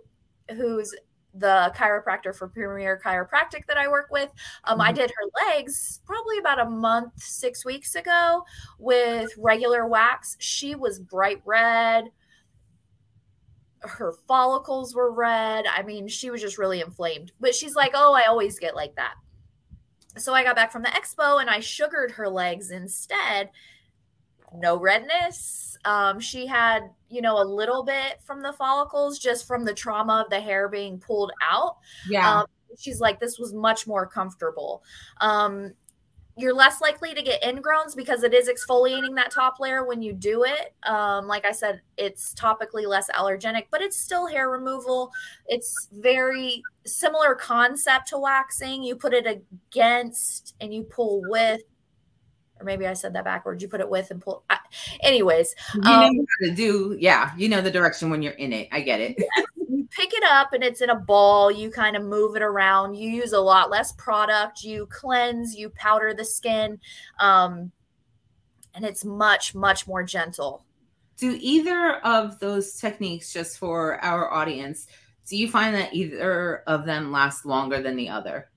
who's the chiropractor for Premier Chiropractic that I work with. Um, mm-hmm. I did her legs probably about a month, six weeks ago with regular wax. She was bright red, her follicles were red. I mean, she was just really inflamed. But she's like, "Oh, I always get like that." So I got back from the expo and I sugared her legs instead. No redness. Um, she had, you know, a little bit from the follicles just from the trauma of the hair being pulled out. Yeah. Um, she's like, this was much more comfortable. Um, you're less likely to get ingrowns because it is exfoliating that top layer when you do it. Um, like I said, it's topically less allergenic, but it's still hair removal. It's very similar concept to waxing. You put it against and you pull with, or maybe I said that backwards. You put it with and pull. I, anyways, you know um, how to do. Yeah, you know the direction when you're in it. I get it. You pick it up and it's in a ball. You kind of move it around. You use a lot less product. You cleanse, you powder the skin. Um, and it's much, much more gentle. Do either of those techniques, just for our audience, do you find that either of them last longer than the other?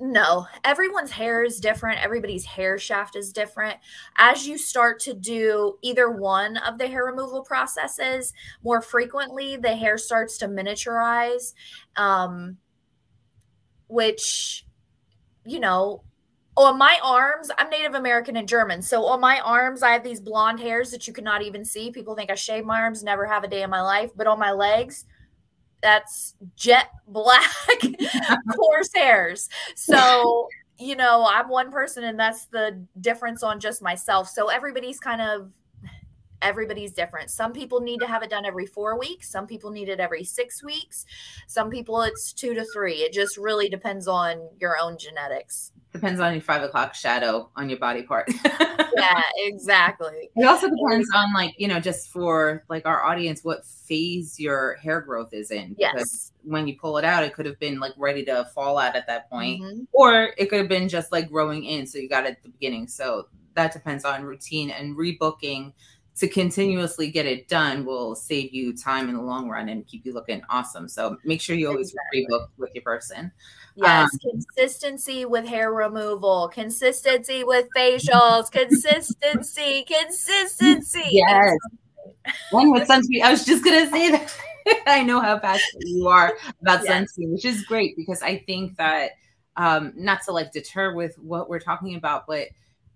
No everyone's hair is different. Everybody's hair shaft is different. As you start to do either one of the hair removal processes more frequently the hair starts to miniaturize um, which you know on my arms i'm native american and german so on my arms i have these blonde hairs that you cannot even see. People think i shave my arms never have a day in my life but on my legs that's jet black coarse hairs. So, you know, I'm one person and that's the difference on just myself. So everybody's kind of everybody's different. Some people need to have it done every four weeks. Some people need it every six weeks. Some people it's two to three. It just really depends on your own genetics. Depends on your five o'clock shadow on your body part. yeah, exactly. It also depends on like, you know, just for like our audience, what phase your hair growth is in. Yes. Because when you pull it out, it could have been like ready to fall out at that point. Mhm. Or it could have been just like growing in. So you got it at the beginning. So that depends on routine and rebooking to continuously get it done will save you time in the long run and keep you looking awesome. So make sure you always Exactly. rebook with your person. Yes, Um, consistency with hair removal, consistency with facials, consistency, consistency. Yes. One with sunscreen. I was just gonna say that. I know how passionate you are about Yes. sunscreen, which is great because I think that um, not to like deter with what we're talking about, but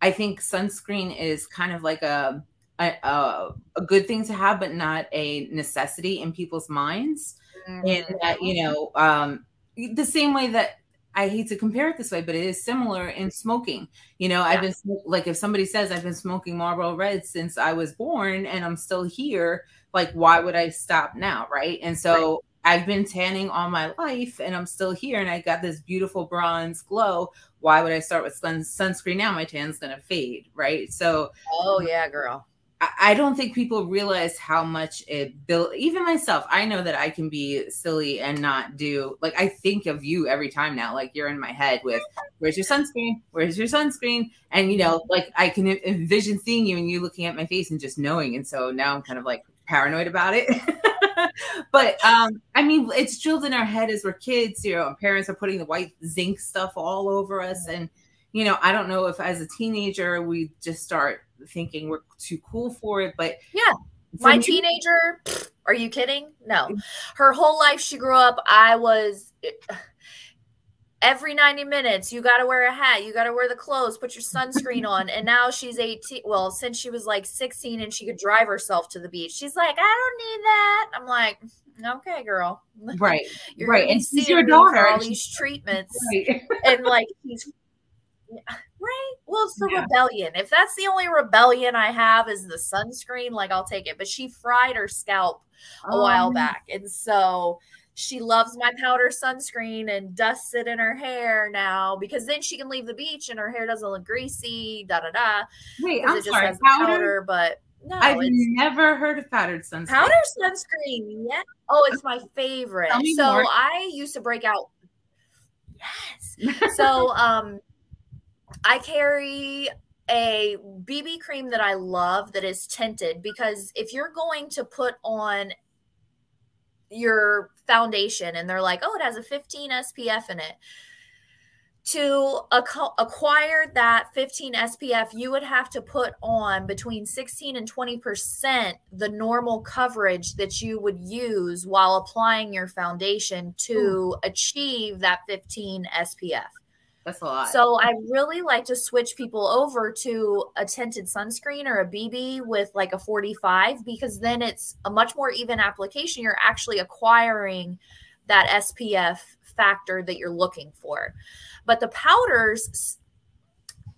I think sunscreen is kind of like a a, a, a good thing to have, but not a necessity in people's minds. Mhm. And that you know, um, the same way that I hate to compare it this way, but it is similar in smoking. You know, I've been like, if somebody says I've been smoking Marlboro Red since I was born and I'm still here, like, why would I stop now? Right. And so I've been tanning all my life and I'm still here and I got this beautiful bronze glow. Why would I start with sun- sunscreen now? My tan's going to fade. Right. So, Oh yeah, girl. I- don't think people realize how much it built. Even myself, I know that I can be silly and not do like I think of you every time now. Like you're in my head with where's your sunscreen? Where's your sunscreen? And you know, like I can envision seeing you and you looking at my face and just knowing. And so now I'm kind of like paranoid about it. but um, I mean, it's drilled in our head as we're kids. You know, our parents are putting the white zinc stuff all over us, and you know, I don't know if as a teenager we just start thinking we're too cool for it, but Yeah. My me- teenager, are you kidding? No. Mm-hmm. Her whole life she grew up, I was every 90 minutes, you got to wear a hat, you got to wear the clothes, put your sunscreen on. And now she's 18. Well, since she was like 16 and she could drive herself to the beach, she's like, I don't need that. I'm like, mm, okay, girl. right, You're right, and she's your daughter, all and these treatments. right. and like he's right well it's the Yeah. rebellion if that's the only rebellion i have is the sunscreen like i'll take it but she fried her scalp a while Um, back and so she loves my powder sunscreen and dusts it in her hair now because then she can leave the beach and her hair doesn't look greasy da da da Wait, I'm it just sorry. has Powder? powder but no I've never heard of powdered sunscreen. powder sunscreen yeah oh it's my favorite so more. i used to break out yes so um i carry a bb cream that i love that is tinted because if you're going to put on your foundation and they're like oh it has a 15 spf in it to acco- acquire that 15 SPF, you would have to put on between 16 and 20% the normal coverage that you would use while applying your foundation to achieve that 15 SPF. That's a lot. So I really like to switch people over to a tinted sunscreen or a BB with like a 45 because then it's a much more even application. You're actually acquiring that SPF factor that you're looking for. But the powders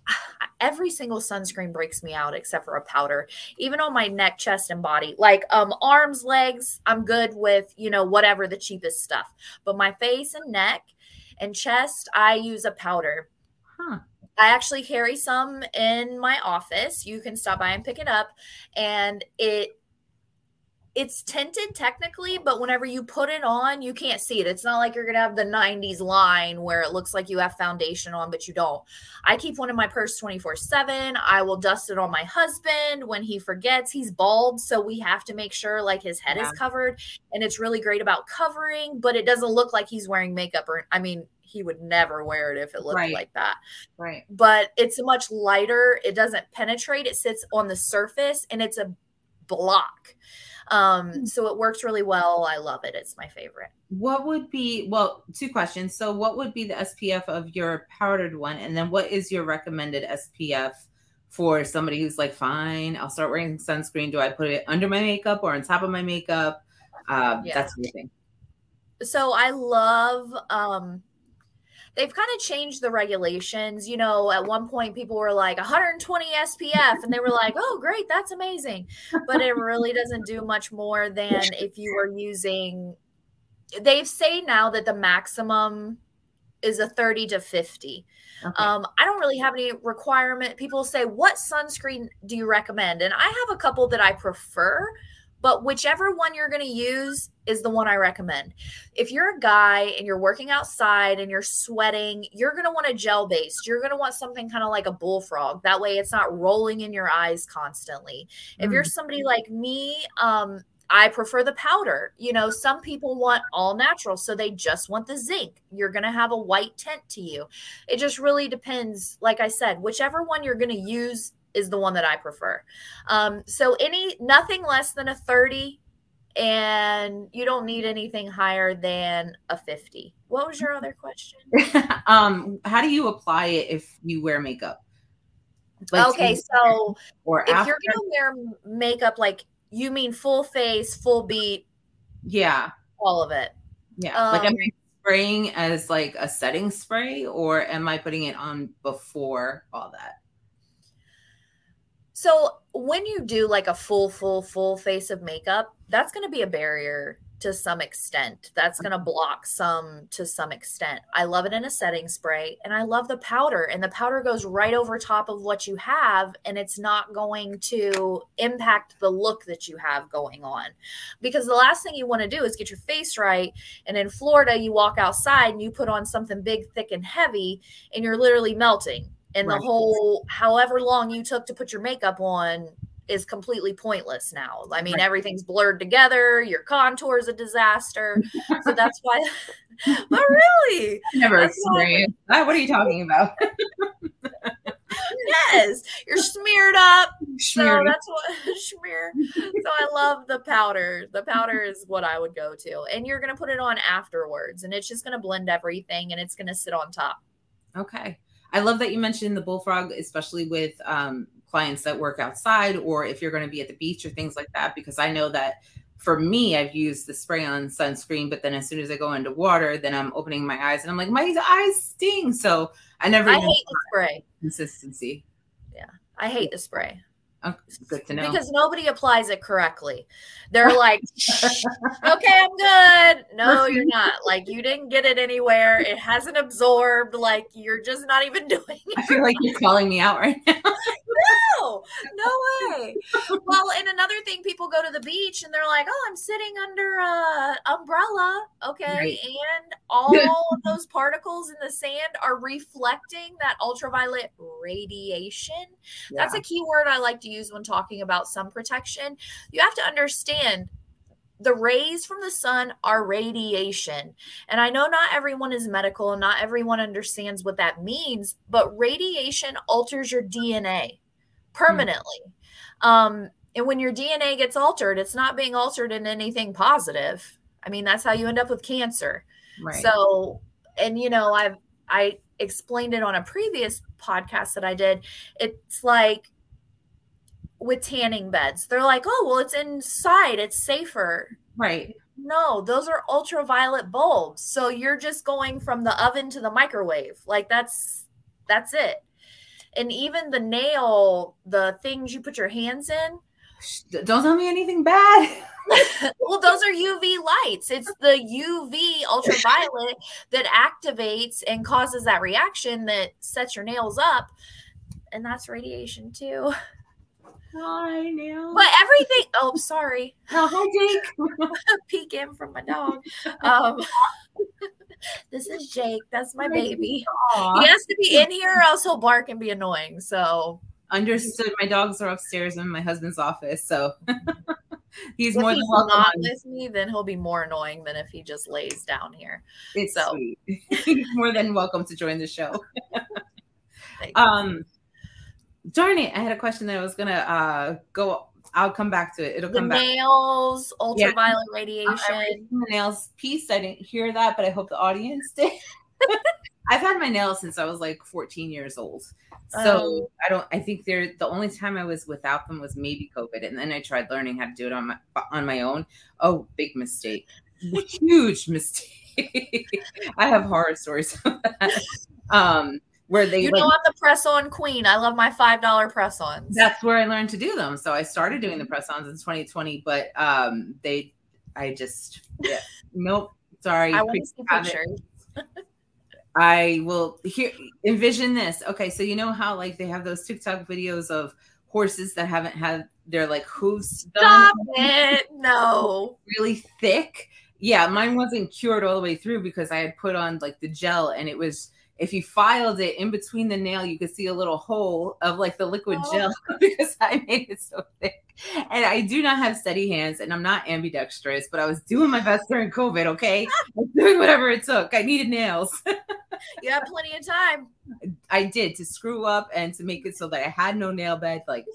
every single sunscreen breaks me out except for a powder even on my neck chest and body like um arms legs i'm good with you know whatever the cheapest stuff but my face and neck and chest i use a powder huh. I actually carry some in my office. You can stop by and pick it up and it it's tinted technically, but whenever you put it on, you can't see it. It's not like you're going to have the 90s line where it looks like you have foundation on but you don't. I keep one in my purse 24/7. I will dust it on my husband when he forgets. He's bald, so we have to make sure like his head Yeah. is covered and it's really great about covering, but it doesn't look like he's wearing makeup or I mean, he would never wear it if it looked Right. like that Right. but it's much lighter. It doesn't penetrate. It sits on the surface and it's a block. Um, so it works really well. I love it. It's my favorite. What would be well, two questions. So what would be the SPF of your powdered one? And then what is your recommended SPF for somebody who's like, fine, I'll start wearing sunscreen. Do I put it under my makeup or on top of my makeup? Um, Yeah. that's the thing. So I love um they've kind of changed the regulations. You know, at one point people were like 120 SPF and they were like, "Oh, great, that's amazing." But it really doesn't do much more than if you were using they say now that the maximum is a 30 to 50. Okay. Um, I don't really have any requirement. People say, What sunscreen do you recommend? And I have a couple that I prefer, but whichever one you're going to use is the one I recommend. If you're a guy and you're working outside and you're sweating, you're going to want a gel based. You're going to want something kind of like a bullfrog. That way it's not rolling in your eyes constantly. Mm. If you're mm. somebody like me, um, I prefer the powder. You know, some people want all natural, so they just want the zinc. You're going to have a white tint to you. It just really depends. Like I said, whichever one you're going to use is the one that I prefer. Um, so any nothing less than a 30 and you don't need anything higher than a 50. What was your other question? um, how do you apply it if you wear makeup? Like okay, so or if after? you're gonna wear makeup like you mean full face, full beat? Yeah. All of it. Yeah. Um, like am I spraying as like a setting spray or am I putting it on before all that? So when you do like a full, full, full face of makeup, that's going to be a barrier to some extent. That's going to block some to some extent. I love it in a setting spray and I love the powder and the powder goes right over top of what you have and it's not going to impact the look that you have going on. Because the last thing you want to do is get your face right and in Florida you walk outside and you put on something big, thick and heavy and you're literally melting. And right. the whole however long you took to put your makeup on is completely pointless now. I mean, right. everything's blurred together. Your contour is a disaster. so that's why. but really, never experienced that. What are you talking about? yes, you're smeared up. Smeared. So that's what smear. So I love the powder. The powder is what I would go to, and you're gonna put it on afterwards, and it's just gonna blend everything, and it's gonna sit on top. Okay. I love that you mentioned the bullfrog, especially with um, clients that work outside or if you're going to be at the beach or things like that because i know that for me i've used the spray on sunscreen but then as soon as i go into water then i'm opening my eyes and i'm like my eyes sting. So i never i hate the spray. consistency. Yeah i hate the spray Oh, good to know. Because nobody applies it correctly. They're like, okay, I'm good. No, you're not. Like, you didn't get it anywhere. It hasn't absorbed. Like, you're just not even doing it. I feel like you're calling me out right now. no, no way. Well, and another thing, people go to the beach and they're like, oh, I'm sitting under a umbrella. Okay. Right. And all of those particles in the sand are reflecting that ultraviolet radiation. Yeah. That's a key word I like to use when talking about sun protection. You have to understand the rays from the sun are radiation. And I know not everyone is medical and not everyone understands what that means, but radiation alters your DNA permanently. Mm. Um, and when your DNA gets altered, it's not being altered in anything positive. I mean, that's how you end up with cancer. Right. So, and you know, I've I explained it on a previous podcast that I did. It's like with tanning beds. They're like, oh, well, it's inside, it's safer. Right. No, those are ultraviolet bulbs. So you're just going from the oven to the microwave. Like that's that's it. And even the nail, the things you put your hands in. Don't tell me anything bad. well, those are UV lights. It's the UV ultraviolet that activates and causes that reaction that sets your nails up. And that's radiation too. Hi, Neil. But everything. Oh, sorry. Oh, hi, Jake. Peek in from my dog. Um, this is Jake. That's my baby. Aww. He has to be in here, or else he'll bark and be annoying. So understood. My dogs are upstairs in my husband's office, so he's if more he's than welcome. Not with me, then he'll be more annoying than if he just lays down here. It's so. sweet. he's more than welcome to join the show. um darn it, I had a question that I was gonna uh go. I'll come back to it. It'll the come back. Nails, ultraviolet yeah. radiation. the nails piece. I didn't hear that, but I hope the audience did. I've had my nails since I was like 14 years old. So um, I don't. I think they're the only time I was without them was maybe COVID, and then I tried learning how to do it on my on my own. Oh, big mistake! Huge mistake. I have horror stories. um, where they you know I'm the press on queen. I love my five dollar press ons. That's where I learned to do them. So I started doing the press ons in 2020, but um, they, I just, yeah, nope. Sorry. I want to see pictures. I will here envision this. Okay, so you know how like they have those TikTok videos of horses that haven't had their like hooves Stop it. No. Really thick. Yeah, mine wasn't cured all the way through because I had put on like the gel and it was if you filed it in between the nail, you could see a little hole of like the liquid oh. gel because I made it so thick. And I do not have steady hands and I'm not ambidextrous, but I was doing my best during COVID. Okay. Doing whatever it took. I needed nails. you have plenty of time. I did to screw up and to make it so that I had no nail bed. Like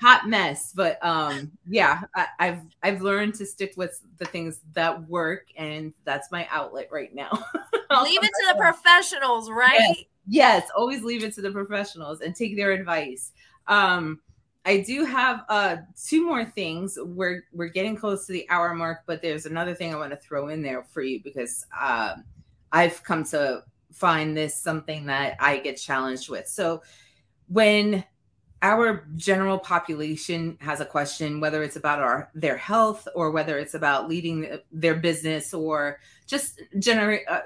hot mess but um yeah I, have i've learned to stick with the things that work and that's my outlet right now leave it to the professionals right? Yes. yes always leave it to the professionals and take their advice. Um i do have uh two more things. We're we're getting close to the hour mark but there's another thing i want to throw in there for you because um i've come to find this something that i get challenged with. So when our general population has a question whether it's about our their health or whether it's about leading their business or just generate uh,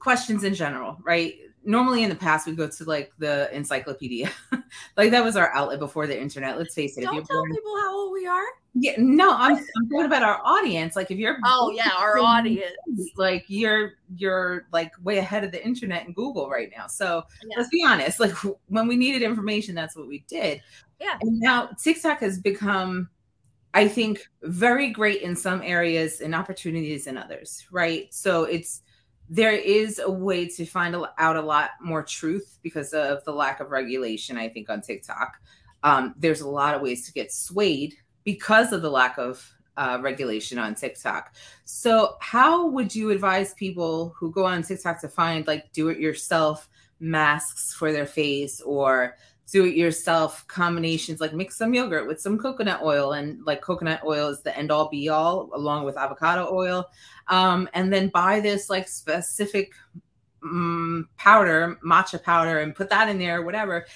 questions in general right? Normally in the past we go to like the encyclopedia. Like that was our outlet before the internet let's face it don't tell born, people how old we are. Yeah no i'm, I'm talking about our audience like if you're oh yeah our audience. like you're you're like way ahead of the internet and google right now. So yeah. let's be honest like when we needed information that's what we did. Yeah. And now tiktok has become i think very great in some areas and opportunities in others right? So it's there is a way to find out a lot more truth because of the lack of regulation, I think, on TikTok. Um, there's a lot of ways to get swayed because of the lack of uh, regulation on TikTok. So, how would you advise people who go on TikTok to find like do it yourself masks for their face or do it yourself combinations like mix some yogurt with some coconut oil and like coconut oil is the end all be all along with avocado oil. Um, and then buy this like specific um, powder matcha powder and put that in there whatever.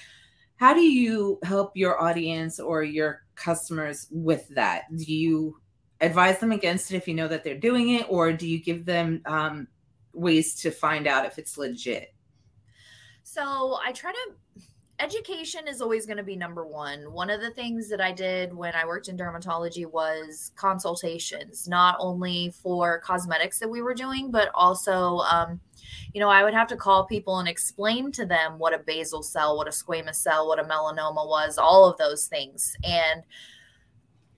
How do you help your audience or your customers with that? Do you advise them against it if you know that they're doing it or do you give them um, ways to find out if it's legit? So i try to education is always going to be number one. One of the things that I did when I worked in dermatology was consultations, not only for cosmetics that we were doing, but also, um, you know, I would have to call people and explain to them what a basal cell, what a squamous cell, what a melanoma was, all of those things. And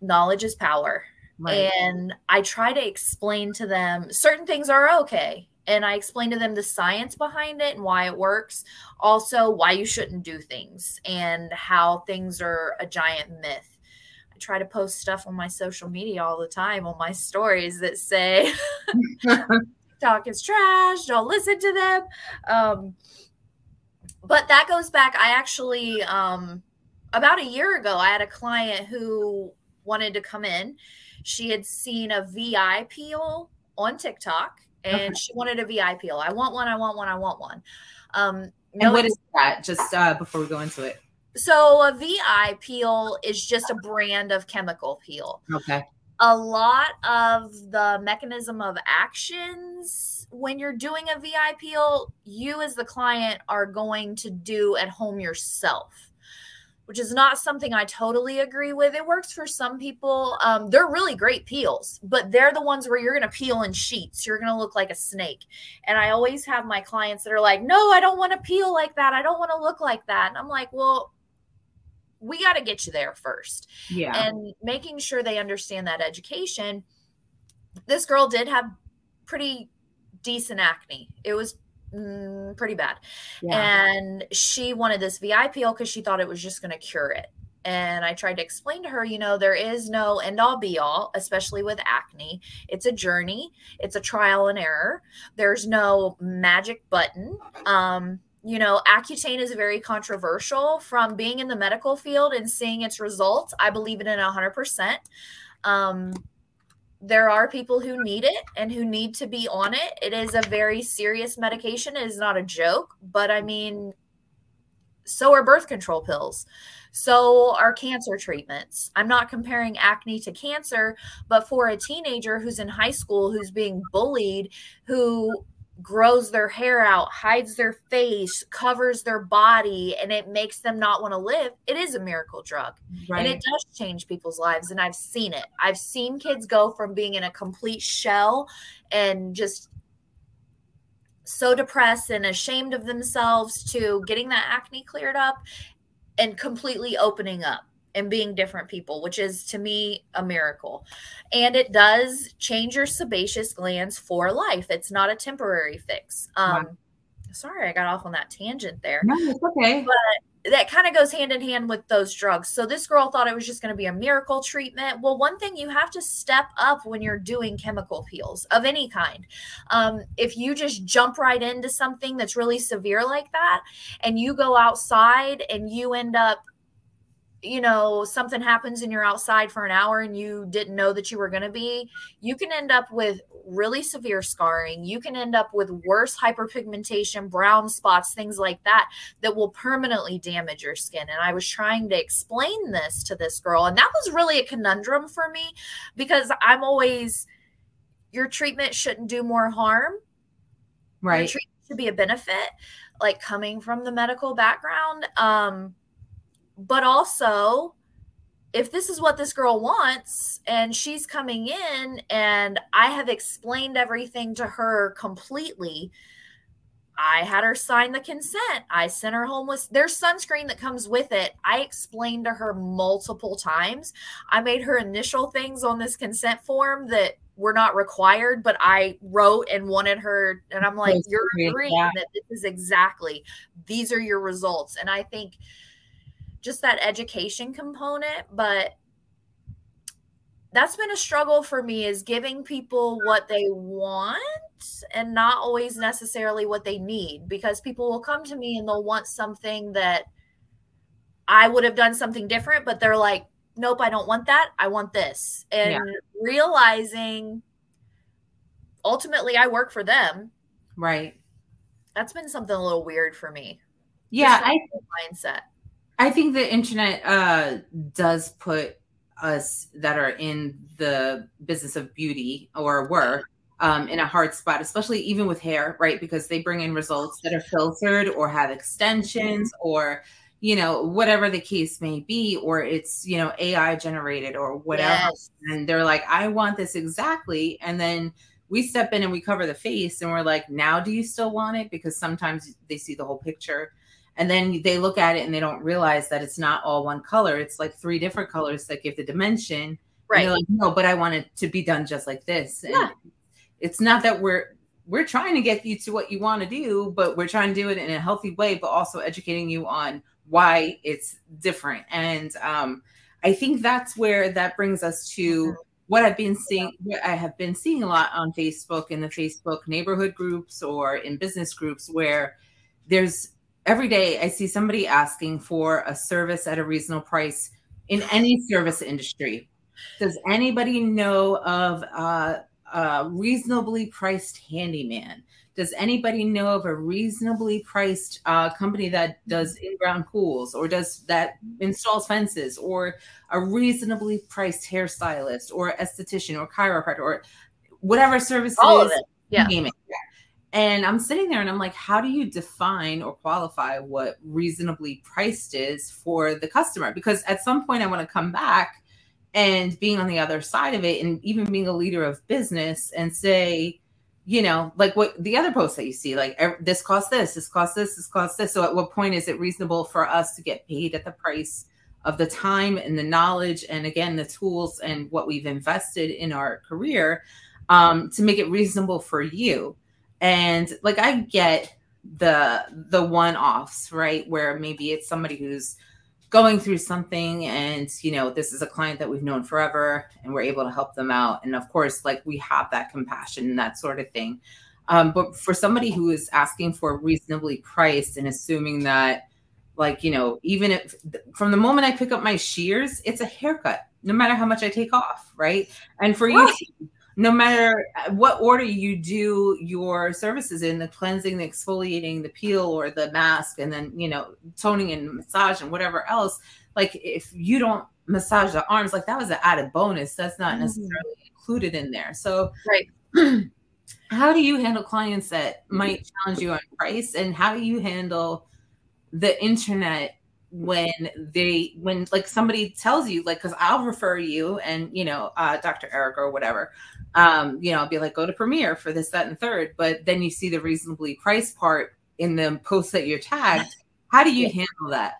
knowledge is power. Right. And I try to explain to them certain things are okay and I explained to them the science behind it and why it works. Also, why you shouldn't do things and how things are a giant myth. I try to post stuff on my social media all the time on my stories that say talk is trash, don't listen to them. Um, but that goes back. I actually, um, about a year ago, I had a client who wanted to come in. She had seen a VI peel on TikTok and okay. she wanted a VI peel. I want one. I want one. I want one. Um, and what is that? Just uh, before we go into it. So a VI peel is just a brand of chemical peel. Okay. A lot of the mechanism of actions when you're doing a VI peel, you as the client are going to do at home yourself which is not something I totally agree with. It works for some people. Um, they're really great peels, but they're the ones where you're going to peel in sheets. You're going to look like a snake. And I always have my clients that are like, no, I don't want to peel like that. I don't want to look like that. And I'm like, well, we got to get you there first. Yeah. And making sure they understand that education. This girl did have pretty decent acne. It was mm, pretty bad. Yeah. And she wanted this VI peel because she thought it was just going to cure it. And I tried to explain to her, you know, there is no end all be all, especially with acne. It's a journey, it's a trial and error. There's no magic button. Um, you know, Accutane is very controversial from being in the medical field and seeing its results. I believe it in 100%. Um, there are people who need it and who need to be on it. It is a very serious medication. It is not a joke, but I mean, so are birth control pills. So are cancer treatments. I'm not comparing acne to cancer, but for a teenager who's in high school, who's being bullied, who grows their hair out, hides their face, covers their body, and it makes them not want to live, it is a miracle drug. Right. And it does change people's lives. And I've seen it. I've seen kids go from being in a complete shell and just so depressed and ashamed of themselves to getting that acne cleared up and completely opening up and being different people, which is to me a miracle. And it does change your sebaceous glands for life. It's not a temporary fix. Um, wow. Sorry, I got off on that tangent there. No, it's okay. But that kind of goes hand in hand with those drugs. So this girl thought it was just going to be a miracle treatment. Well, one thing you have to step up when you're doing chemical peels of any kind. Um, if you just jump right into something that's really severe like that, and you go outside and you end up you know something happens and you're outside for an hour and you didn't know that you were going to be you can end up with really severe scarring. You can end up with worse hyperpigmentation brown spots things like that that will permanently damage your skin. And i was trying to explain this to this girl and that was really a conundrum for me because i'm always your treatment shouldn't do more harm. Right. your treatment should be a benefit like coming from the medical background. Um but also if this is what this girl wants and she's coming in and I have explained everything to her completely, I had her sign the consent. I sent her home with there's sunscreen that comes with it. I explained to her multiple times. I made her initial things on this consent form that were not required, but I wrote and wanted her, and I'm like, you're agreeing that this is exactly these are your results. And I think just that education component but that's been a struggle for me is giving people what they want and not always necessarily what they need because people will come to me and they'll want something that I would have done something different but they're like nope I don't want that. I want this. And yeah. realizing ultimately I work for them. Right. That's been something a little weird for me. Yeah I mindset I think the internet uh, does put us that are in the business of beauty or were um, in a hard spot, especially even with hair, right? Because they bring in results that are filtered or have extensions or, you know, whatever the case may be, or it's, you know, AI generated or whatever. Yes. And they're like, I want this exactly. And then we step in and we cover the face and we're like, now do you still want it? Because sometimes they see the whole picture and then they look at it and they don't realize that it's not all one color. It's like three different colors that give the dimension. Right. like no but i want it to be done just like this. And yeah. it's not that we're we're trying to get you to what you want to do but we're trying to do it in a healthy way but also educating you on why it's different. And um i think that's where that brings us to mm-hmm. what I've been seeing, what I have been seeing a lot on Facebook in the Facebook neighborhood groups or in business groups where there's every day I see somebody asking for a service at a reasonable price in any service industry. Does anybody know of a, a reasonably priced handyman? Does anybody know of a reasonably priced uh, company that does in-ground pools or does that installs fences or a reasonably priced hairstylist or esthetician or chiropractor or whatever service All it is? Yeah. And I'm sitting there and I'm like, how do you define or qualify what reasonably priced is for the customer? Because at some point I want to come back and being on the other side of it and even being a leader of business and say, you know, like what the other posts that you see, like this costs this, this costs this, this costs this. So at what point is it reasonable for us to get paid at the price of the time and the knowledge and again the tools and what we've invested in our career um, to make it reasonable for you? And like i get the the one offs right where maybe it's somebody who's going through something and you know this is a client that we've known forever and we're able to help them out. And of course like we have that compassion and that sort of thing. Um, but for somebody who is asking for reasonably priced and assuming that like you know even if from the moment i pick up my shears it's a haircut no matter how much I take off, right? And for you, no matter what order you do your services in the cleansing, the exfoliating, the peel, or the mask, and then, you know, toning and massage and whatever else, like if you don't massage the arms, like that was an added bonus. That's not mm-hmm. necessarily included in there. So, right. how do you handle clients that might challenge you on price and how do you handle the internet when they when like somebody tells you like because i'll refer you and you know uh dr eric or whatever um you know i'll be like go to premier for this that and third but then you see the reasonably priced part in the post that you're tagged how do you handle that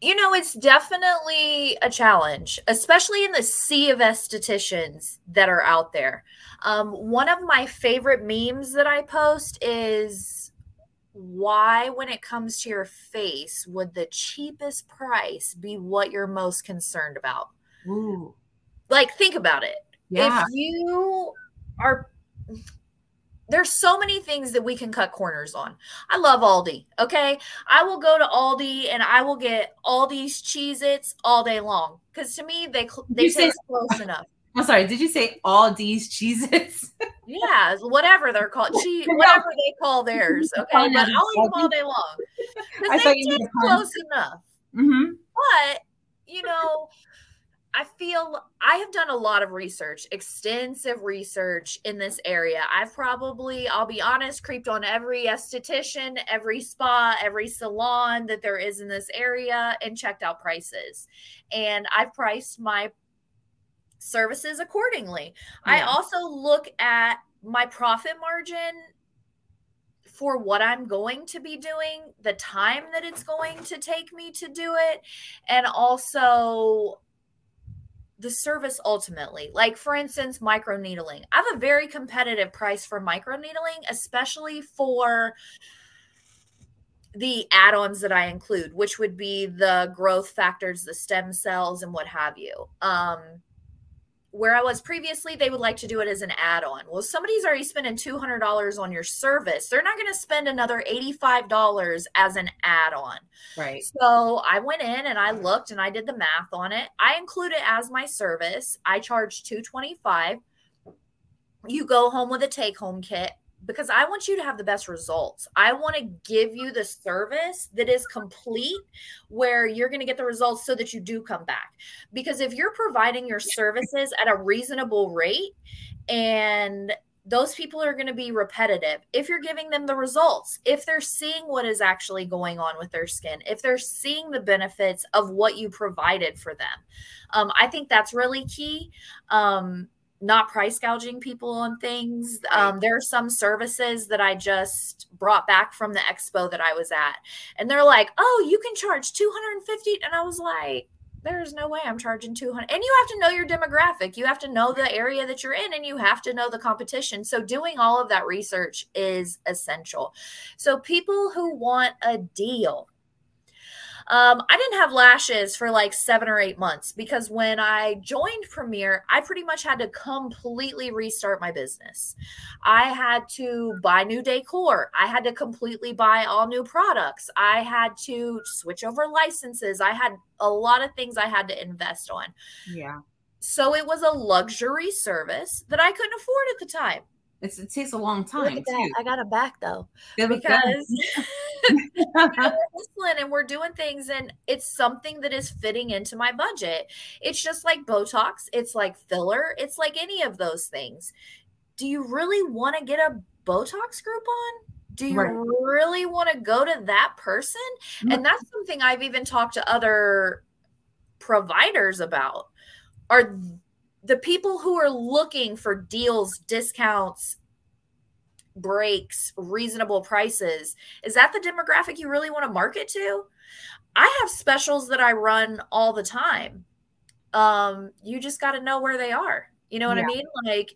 you know it's definitely a challenge especially in the sea of estheticians that are out there um, one of my favorite memes that i post is why, when it comes to your face, would the cheapest price be what you're most concerned about? Ooh. Like, think about it. Yeah. If you are, there's so many things that we can cut corners on. I love Aldi. Okay. I will go to Aldi and I will get all these Cheez Its all day long because to me, they, they taste close enough. I'm sorry, did you say all these cheeses? yeah, whatever they're called, cheese, whatever they call theirs. Okay, but I'll eat them all day long. I they taste close enough. Mm-hmm. But you know, I feel I have done a lot of research, extensive research in this area. I've probably, I'll be honest, creeped on every esthetician, every spa, every salon that there is in this area and checked out prices. And I've priced my services accordingly. Yeah. I also look at my profit margin for what I'm going to be doing, the time that it's going to take me to do it, and also the service ultimately. Like, for instance, microneedling. I have a very competitive price for microneedling, especially for the add ons that I include, which would be the growth factors, the stem cells, and what have you. Um, where I was previously, they would like to do it as an add on. Well, somebody's already spending $200 on your service. They're not going to spend another $85 as an add on. Right. So I went in and I looked and I did the math on it. I include it as my service. I charge 225 You go home with a take home kit because I want you to have the best results. I want to give you the service that is complete where you're going to get the results so that you do come back. Because if you're providing your services at a reasonable rate and those people are going to be repetitive if you're giving them the results if they're seeing what is actually going on with their skin if they're seeing the benefits of what you provided for them um, i think that's really key um, not price gouging people on things. Um, there are some services that I just brought back from the expo that I was at, and they're like, "Oh, you can charge 250," and I was like, "There's no way I'm charging 200." And you have to know your demographic, you have to know the area that you're in, and you have to know the competition. So doing all of that research is essential. So people who want a deal um, I didn't have lashes for like seven or eight months because when I joined Premier, I pretty much had to completely restart my business. I had to buy new decor. I had to completely buy all new products. I had to switch over licenses. I had a lot of things I had to invest on. Yeah. So it was a luxury service that I couldn't afford at the time. It's, it takes a long time. I got a back though because we're hustling and we're doing things, and it's something that is fitting into my budget. It's just like Botox. It's like filler. It's like any of those things. Do you really want to get a Botox Groupon? Do you right. really want to go to that person? Mm-hmm. And that's something I've even talked to other providers about. Are the people who are looking for deals, discounts, breaks, reasonable prices, is that the demographic you really want to market to? I have specials that I run all the time. Um, you just got to know where they are. You know what yeah. I mean? Like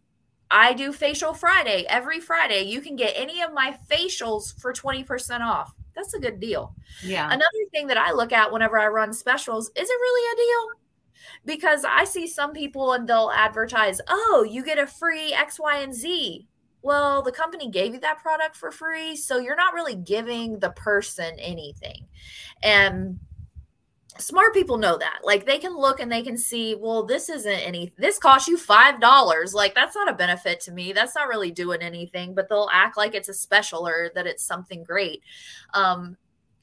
I do facial Friday every Friday. You can get any of my facials for 20% off. That's a good deal. Yeah. Another thing that I look at whenever I run specials, is it really a deal? Because I see some people and they'll advertise, oh, you get a free X, Y, and Z. Well, the company gave you that product for free. So you're not really giving the person anything. And smart people know that like they can look and they can see well this isn't any this costs you five dollars like that's not a benefit to me that's not really doing anything but they'll act like it's a special or that it's something great um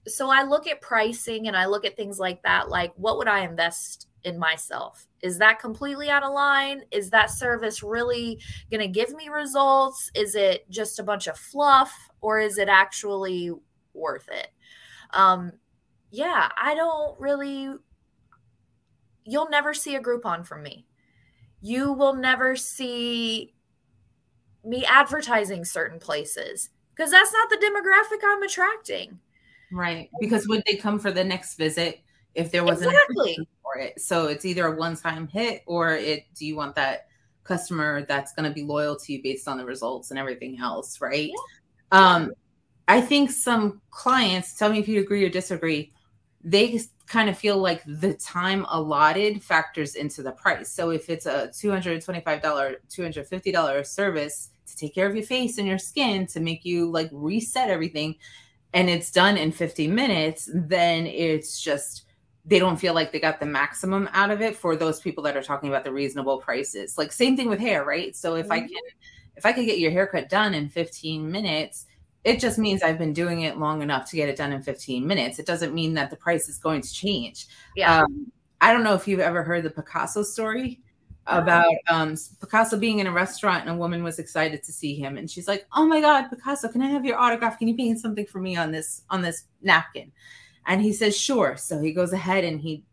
so i look at pricing and i look at things like that like what would i invest in myself is that completely out of line is that service really going to give me results is it just a bunch of fluff or is it actually worth it um yeah, I don't really, you'll never see a Groupon from me. You will never see me advertising certain places because that's not the demographic I'm attracting. Right. Because would they come for the next visit if there wasn't exactly. For it? So it's either a one time hit or it do you want that customer that's going to be loyal to you based on the results and everything else, right? Yeah. Um I think some clients, tell me if you agree or disagree, they kind of feel like the time allotted factors into the price. So if it's a $225, $250 service to take care of your face and your skin to make you like reset everything and it's done in 50 minutes, then it's just they don't feel like they got the maximum out of it for those people that are talking about the reasonable prices. Like same thing with hair, right? So if mm-hmm. I can if I could get your haircut done in 15 minutes, it just means I've been doing it long enough to get it done in 15 minutes. It doesn't mean that the price is going to change. Yeah. Um, I don't know if you've ever heard the Picasso story about um, Picasso being in a restaurant and a woman was excited to see him and she's like, "Oh my god, Picasso, can I have your autograph? Can you paint something for me on this on this napkin?" And he says, "Sure." So he goes ahead and he,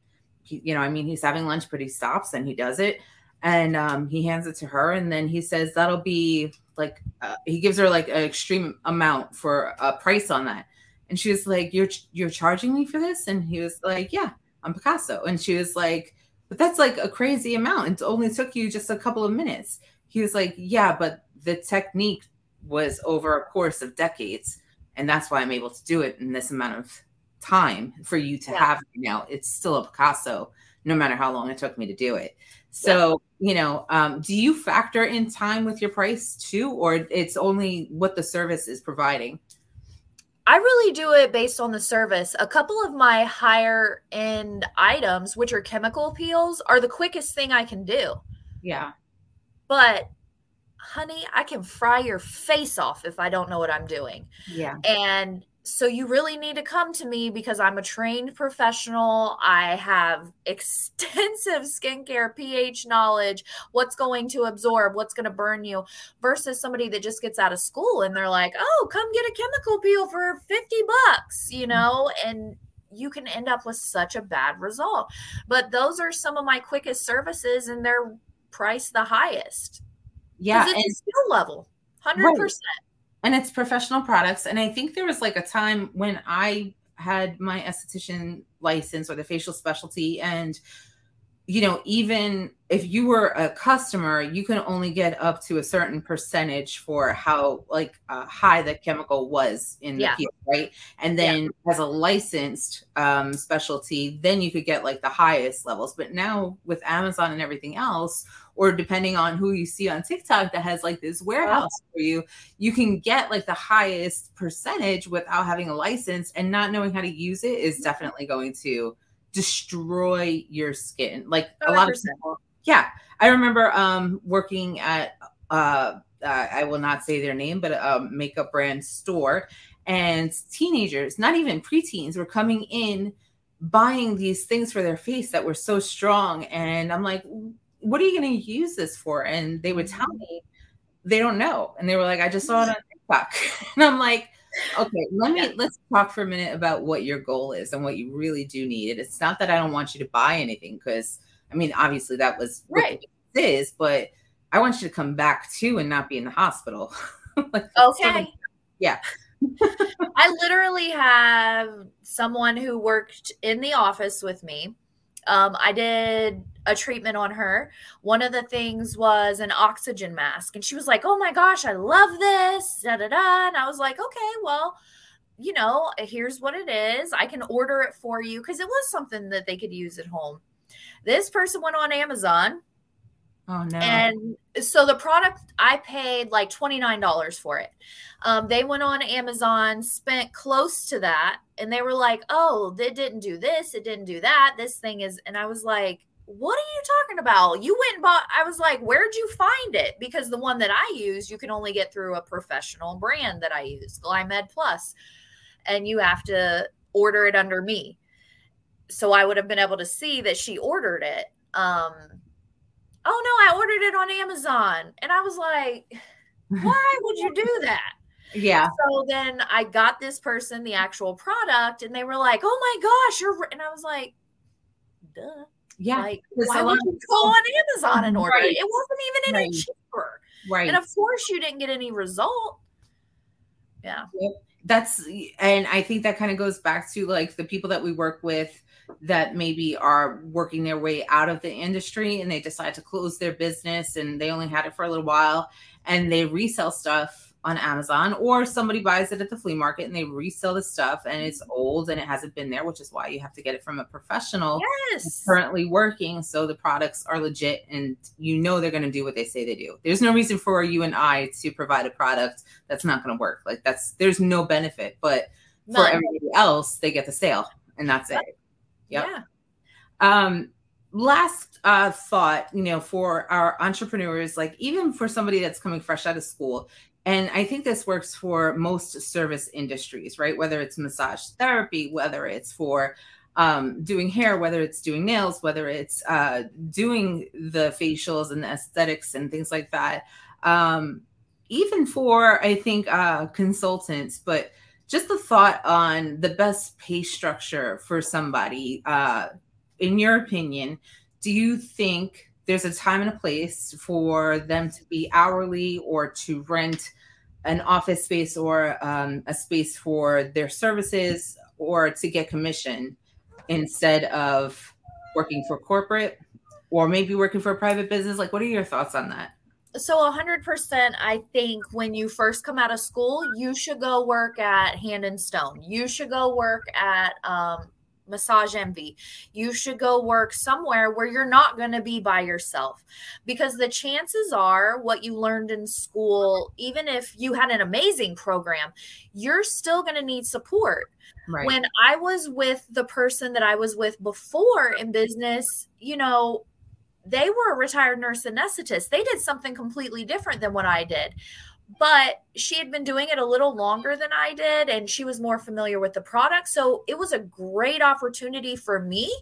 he you know, I mean, he's having lunch but he stops and he does it. And um, he hands it to her. And then he says that'll be like uh, he gives her like an extreme amount for a price on that. And she was like you're you're charging me for this? And he was like yeah i'm picasso. And she was like but that's like a crazy amount. It only took you just a couple of minutes. He was like yeah but the technique was over a course of decades and that's why i'm able to do it in this amount of time for you to yeah. have now it's still a picasso no matter how long it took me to do it so, yeah. you know, um, do you factor in time with your price too, or it's only what the service is providing? I really do it based on the service. A couple of my higher end items, which are chemical peels, are the quickest thing I can do. Yeah. But honey, I can fry your face off if I don't know what I'm doing. Yeah. And so you really need to come to me because I'm a trained professional. I have extensive skincare pH knowledge, what's going to absorb, what's going to burn you, versus somebody that just gets out of school and they're like, oh, come get a chemical peel for 50 bucks, you mm. know, and you can end up with such a bad result. But those are some of my quickest services and they're priced the highest. Yeah. It's skill level, 100%. Right and it's professional products. And I think there was like a time when I had my esthetician license or the facial specialty and you know even if you were a customer you can only get up to a certain percentage for how like uh, high the chemical was in yeah. the peel right and then yeah. as a licensed um, specialty then you could get like the highest levels but now with amazon and everything else or depending on who you see on tiktok that has like this warehouse wow. for you you can get like the highest percentage without having a license and not knowing how to use it is definitely going to destroy your skin. Like 100%. a lot of people. Yeah. I remember um working at uh, uh I will not say their name, but a makeup brand store and teenagers, not even preteens, were coming in buying these things for their face that were so strong. And I'm like, what are you going to use this for? And they would tell mm-hmm. me they don't know. And they were like, I just saw it on TikTok. and I'm like, okay let me yeah. let's talk for a minute about what your goal is and what you really do need it's not that i don't want you to buy anything because i mean obviously that was right it is but i want you to come back too and not be in the hospital like, okay yeah i literally have someone who worked in the office with me um, I did a treatment on her. One of the things was an oxygen mask. And she was like, Oh my gosh, I love this. Da, da, da. And I was like, Okay, well, you know, here's what it is. I can order it for you because it was something that they could use at home. This person went on Amazon Oh no. And so the product I paid like $29 for it. Um, they went on Amazon, spent close to that, and they were like, oh, they didn't do this, it didn't do that. This thing is, and I was like, what are you talking about? You went and bought, I was like, where'd you find it? Because the one that I use, you can only get through a professional brand that I use, Glymed. Plus, and you have to order it under me. So I would have been able to see that she ordered it. Um, oh no, I ordered it on Amazon. And I was like, why would you do that? Yeah. So then I got this person the actual product and they were like, oh my gosh, you're, and I was like, duh. Yeah. Like, why would you go on Amazon and order Right. it? It wasn't even any Right. cheaper. right. And of course you didn't get any result. Yeah. that's and i think that kind of goes back to like the people that we work with that maybe are working their way out of the industry and they decide to close their business and they only had it for a little while and they resell stuff on amazon or somebody buys it at the flea market and they resell the stuff and it's mm-hmm. old and it hasn't been there which is why you have to get it from a professional Yes. currently working so the products are legit and you know they're going to do what they say they do. There's no reason for you and i to provide a product that's not going to work. Like that's there's no benefit but for everybody else they get the sale and that's it Yep. Yeah. um last uh thought you know for our entrepreneurs like even for somebody that's coming fresh out of school and i think this works for most service industries right whether it's massage therapy whether it's for um, doing hair whether it's doing nails whether it's uh, doing the facials and the aesthetics and things like that um, even for i think uh, consultants but just the thought on the best pay structure for somebody uh, in your opinion do you think there's a time and a place for them to be hourly or to rent an office space or um, a space for their services or to get commission instead of working for corporate or maybe working for a private business? Like what are your thoughts on that So 100% I think when you first come out of school, you should go work at Hand and Stone. You should go work at um, Massage Envy. You should go work somewhere where you're not going to be by yourself because the chances are what you learned in school, even if you had an amazing program, you're still going to need support. right When I was with the person that I was with before in business, you know, they were a retired nurse anesthetist. They did something completely different than what I did. But she had been doing it a little longer than I did, and she was more familiar with the product. So it was a great opportunity for me.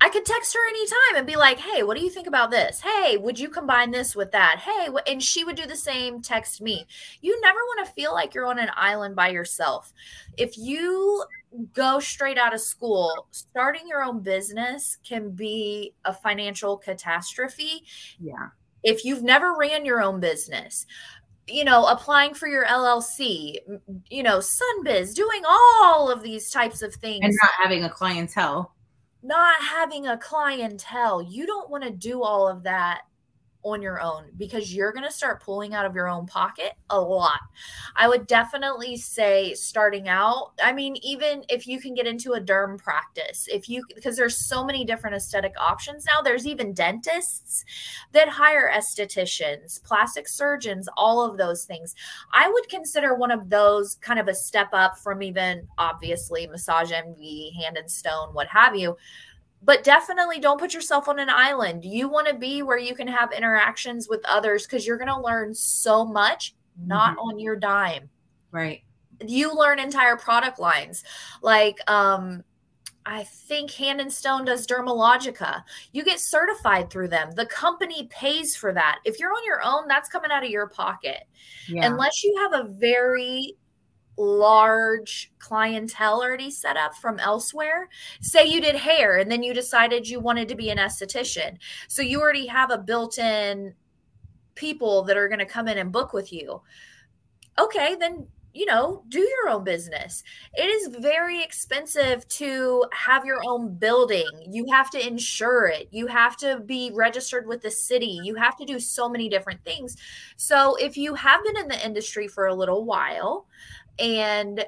I could text her anytime and be like, hey, what do you think about this? Hey, would you combine this with that? Hey, and she would do the same, text me. You never want to feel like you're on an island by yourself. If you go straight out of school, starting your own business can be a financial catastrophe yeah if you've never ran your own business. You know, applying for your LLC, you know, Sunbiz, doing all of these types of things and not having a clientele not having a clientele. You don't want to do all of that on your own because you're going to start pulling out of your own pocket a lot. I would definitely say starting out, I mean even if you can get into a derm practice, if you because there's so many different aesthetic options now, there's even dentists that hire estheticians, plastic surgeons, all of those things. I would consider one of those kind of a step up from even obviously massage envy, hand and stone, what have you but definitely don't put yourself on an island. You want to be where you can have interactions with others because you're going to learn so much, not on your dime. right You learn entire product lines. Like, um, I think Hand and Stone does Dermalogica. You get certified through them. The company pays for that. If you're on your own, that's coming out of your pocket. yeah Unless you have a very large clientele already set up from elsewhere. Say you did hair and then you decided you wanted to be an esthetician. So you already have a built in people that are going to come in and book with you. Okay, then you know, do your own business. It is very expensive to have your own building. You have to insure it. You have to be registered with the city. You have to do so many different things. So, if you have been in the industry for a little while and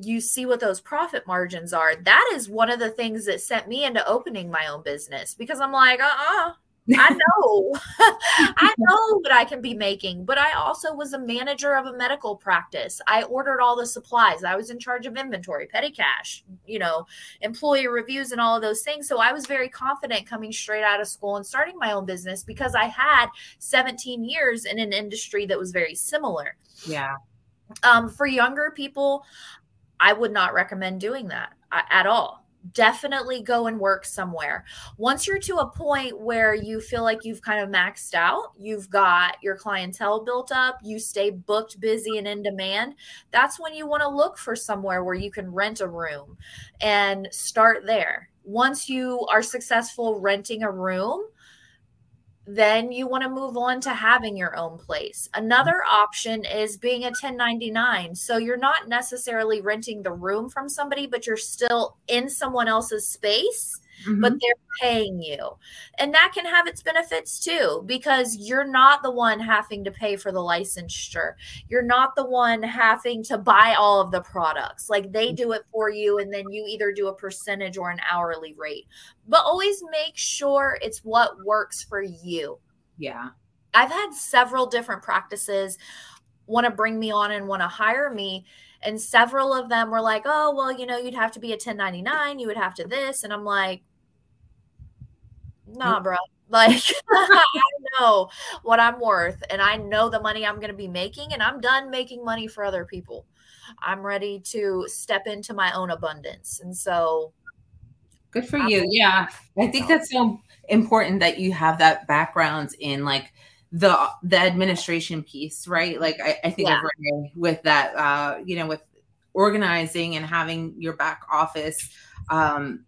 you see what those profit margins are, that is one of the things that sent me into opening my own business because I'm like, uh uh I know. I know what I can be making, but I also was a manager of a medical practice. I ordered all the supplies. I was in charge of inventory, petty cash, you know, employee reviews and all of those things. So I was very confident coming straight out of school and starting my own business because I had 17 years in an industry that was very similar. Yeah. Um, for younger people, I would not recommend doing that at all definitely go and work somewhere. Once you're to a point where you feel like you've kind of maxed out, you've got your clientele built up, you stay booked, busy, and in demand, that's when you want to look for somewhere where you can rent a room and start there. Once you are successful renting a room, then you want to move on to having your own place. Another option is being a 1099. So you're not necessarily renting the room from somebody, but you're still in someone else's space mm-hmm. but they're paying you. And that can have its benefits too, because you're not the one having to pay for the licensure. You're not the one having to buy all of the products. Like they do it for you, and then you either do a percentage or an hourly rate. But always make sure it's what works for you. Yeah. I've had several different practices want to bring me on and want to hire me and several of them were like oh well you know you'd have to be a 1099 you would have to this and i'm like nah, bro. Like I know what I'm worth and I know the money I'm going to be making and I'm done making money for other people. I'm ready to step into my own abundance. And so good for I'm you. Yeah. I think that's so important that you have that background in like the the administration piece, right? Like I, I think yeah. with that uh, you know, with organizing and having your back office um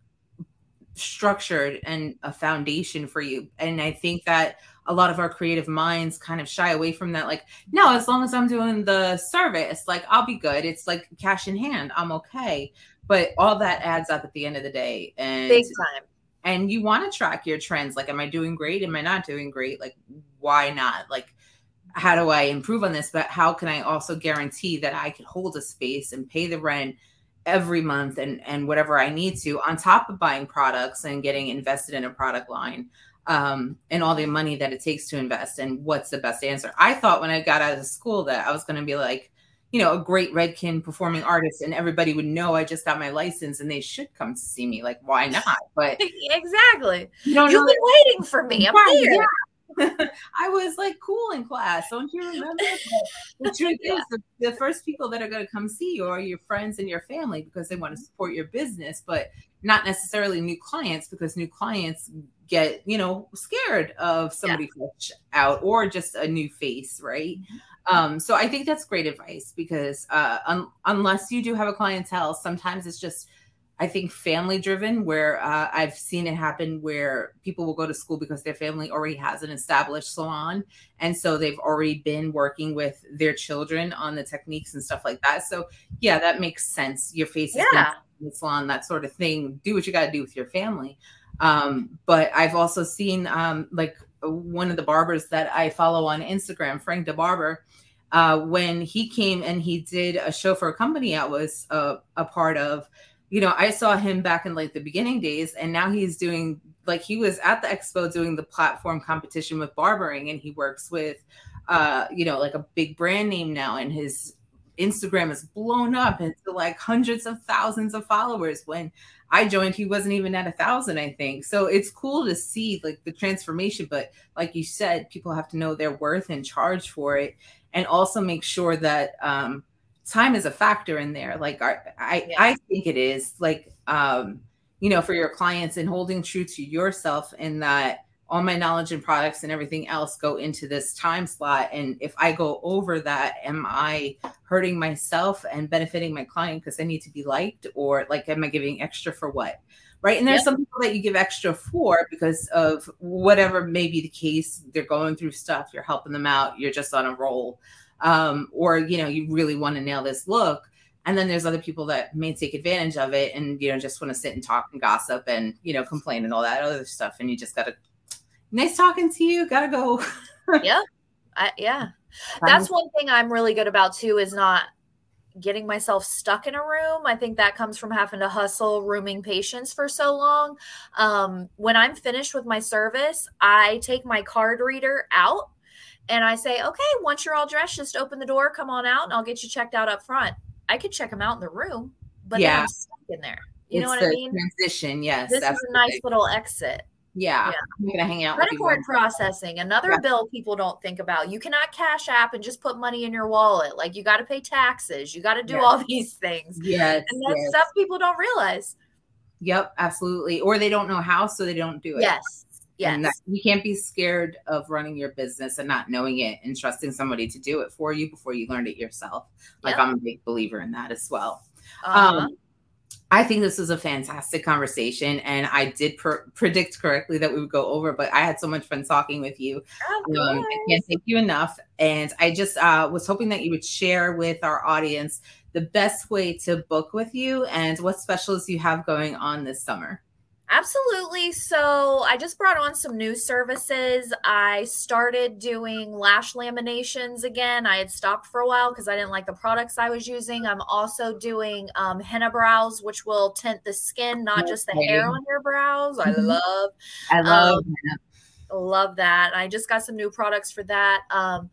structured and a foundation for you. And I think that a lot of our creative minds kind of shy away from that. Like, no, as long as I'm doing the service, like I'll be good. It's like cash in hand. I'm okay. But all that adds up at the end of the day. And big time. And you want to track your trends. Like, am I doing great? Am I not doing great? Like, why not? Like, how do I improve on this? But how can I also guarantee that I can hold a space and pay the rent every month and and whatever I need to on top of buying products and getting invested in a product line um, and all the money that it takes to invest and what's the best answer. I thought when I got out of school that I was going to be like, you know, a great Redken performing artist and everybody would know I just got my license and they should come to see me. Like, why not? But exactly. You You've been waiting for me. I'm here. Yeah. I was like cool in class. Don't you remember? the truth yeah. is, the, the, first people that are going to come see you are your friends and your family because they want to support your business, but not necessarily new clients because new clients get, you know, scared of somebody yeah. fresh out or just a new face, right? Mm-hmm. Um, so I think that's great advice because uh, un- unless you do have a clientele, sometimes it's just I think family driven, where uh, I've seen it happen where people will go to school because their family already has an established salon. And so they've already been working with their children on the techniques and stuff like that. So, yeah, that makes sense. Your face is yeah. in the salon, that sort of thing. Do what you got to do with your family. Um, but I've also seen um, like one of the barbers that I follow on Instagram, Frank the Barber. Uh, when he came and he did a show for a company I was uh, a part of, you know, I saw him back in like the beginning days, and now he's doing like he was at the expo doing the platform competition with barbering, and he works with, uh, you know, like a big brand name now, and his Instagram is blown up into like hundreds of thousands of followers. When I joined, he wasn't even at a thousand, I think. So it's cool to see like the transformation, but like you said, people have to know their worth and charge for it, and also make sure that um, time is a factor in there. Like I, I, yeah. I think it is like, um, you know, for your clients and holding true to yourself in that all my knowledge and products and everything else go into this time slot. And if I go over that, am I hurting myself and benefiting my client because I need to be liked or like, am I giving extra for what? Right. And there's yep. some people that you give extra for because of whatever may be the case. They're going through stuff, you're helping them out, you're just on a roll um, or you know you really want to nail this look. And then there's other people that may take advantage of it and you know just want to sit and talk and gossip and you know complain and all that other stuff. And you just gotta nice talking to you. Gotta go. Yeah. I, yeah. That's one thing i'm really good about too is not getting myself stuck in a room. I think that comes from having to hustle rooming patients for so long. Um, when I'm finished with my service, I take my card reader out and I say, okay, once you're all dressed, just open the door, come on out, and I'll get you checked out up front. I could check them out in the room, but yeah. I'm stuck in there. You it's know what I mean? Transition, yes. This is a nice little exit. Yeah, yeah. I'm gonna hang out. Credit card processing, another yeah. bill people don't think about. You cannot cash app and just put money in your wallet. Like you got to pay taxes. You got to do yes. all these things. Yes, and that's yes. stuff people don't realize. Yep, absolutely. Or they don't know how, so they don't do it. Yes, yes. And that, you can't be scared of running your business and not knowing it and trusting somebody to do it for you before you learned it yourself. Like yep. I'm a big believer in that as well. Uh-huh. Um, I think this was a fantastic conversation, and I did pr- predict correctly that we would go over. But I had so much fun talking with you. Um, I can't thank you enough, and I just uh, was hoping that you would share with our audience the best way to book with you and what specials you have going on this summer. Absolutely. So I just brought on some new services. I started doing lash laminations again. I had stopped for a while because I didn't like the products I was using. I'm also doing um, henna brows, which will tint the skin, not okay. just the hair on your brows. I mm-hmm. love. I love. Um, love that. I just got some new products for that. Um,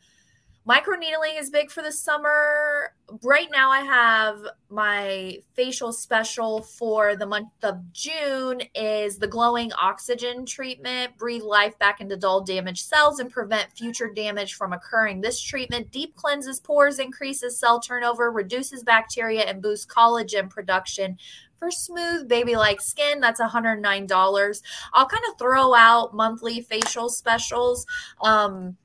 Micro needling is big for the summer. Right now, I have my facial special for the month of June is the glowing oxygen treatment. Breathe life back into dull damaged cells and prevent future damage from occurring. This treatment deep cleanses pores, increases cell turnover, reduces bacteria, and boosts collagen production for smooth baby like skin that's $109 i'll kind of throw out monthly facial specials um,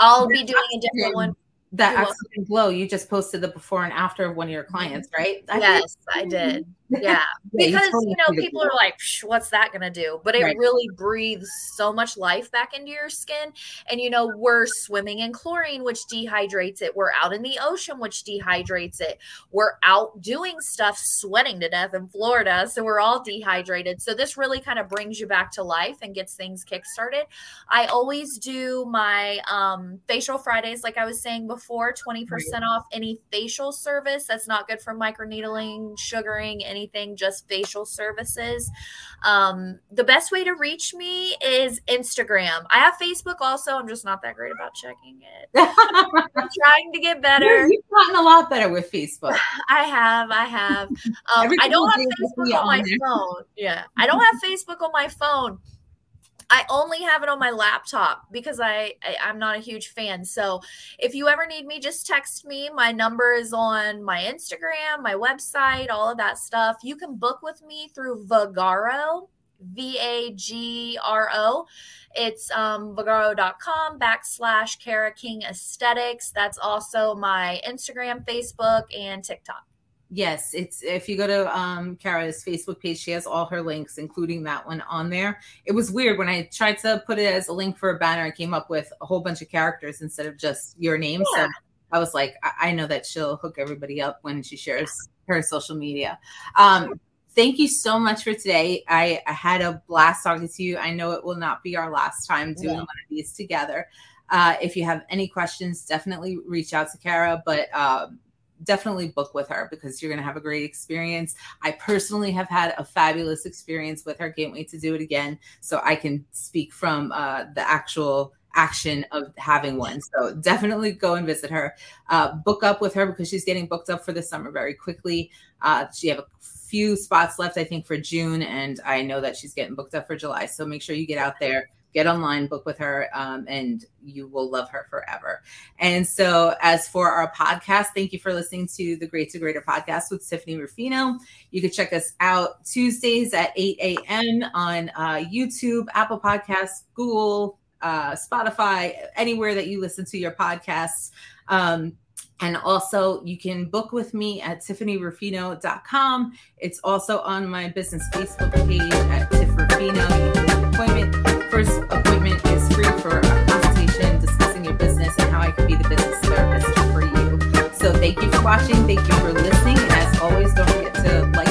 I'll be doing a different one that oxygen glow you just posted the before and after of one of your clients right? I yes i did yeah, because you, totally you know people are like what's that going to do? But it right. really breathes so much life back into your skin. And you know we're swimming in chlorine which dehydrates it. We're out in the ocean which dehydrates it. We're out doing stuff sweating to death in florida so we're all dehydrated. So this really kind of brings you back to life and gets things kick-started. I always do my um, facial fridays like i was saying before 20% right. off any facial service. That's not good for microneedling sugaring any anything, just facial services. Um, the best way to reach me is Instagram. I have Facebook also. I'm just not that great about checking it. I'm trying to get better. You've gotten a lot better with Facebook. I have. I have. Um, I don't have Facebook on my phone. Yeah. I don't have Facebook on my phone I only have it on my laptop because I, I am not a huge fan. So if you ever need me, just text me. My number is on my Instagram, my website, all of that stuff. You can book with me through Vagaro. V A G R O. It's um, vagaro.com backslash Kara King Esthetics. That's also my Instagram, Facebook, and TikTok. Yes, it's if you go to um Kara's Facebook page, she has all her links, including that one on there. It was weird when I tried to put it as a link for a banner, I came up with a whole bunch of characters instead of just your name. Yeah. So I was like, I-, I know that she'll hook everybody up when she shares her social media. Um, thank you so much for today. I, I, had a blast talking to you. I know it will not be our last time doing yeah. one of these together. Uh, if you have any questions, definitely reach out to Kara. But um, definitely book with her because you're going to have a great experience. I personally have had a fabulous experience with her. Can't wait to do it again. So I can speak from uh, the actual action of having one. So definitely go and visit her. Uh, book up with her because she's getting booked up for the summer very quickly. Uh, she have a few spots left, I think, for June, and I know that she's getting booked up for July. So make sure you get out there get online, book with her, um, and you will love her forever. And so, as for our podcast, thank you for listening to the Great to Greater podcast with Tiffany Rufino. You can check us out Tuesdays at 8 a.m. on uh, YouTube, Apple Podcasts, Google, uh, Spotify, anywhere that you listen to your podcasts. Um, and also, you can book with me at tiffanyrufino.com. It's also on my business Facebook page at Tiff Rufino. You can appointment first appointment is free for a consultation discussing your business and how I can be the business therapist for you. So thank you for watching. Thank you for listening. And as always, don't forget to like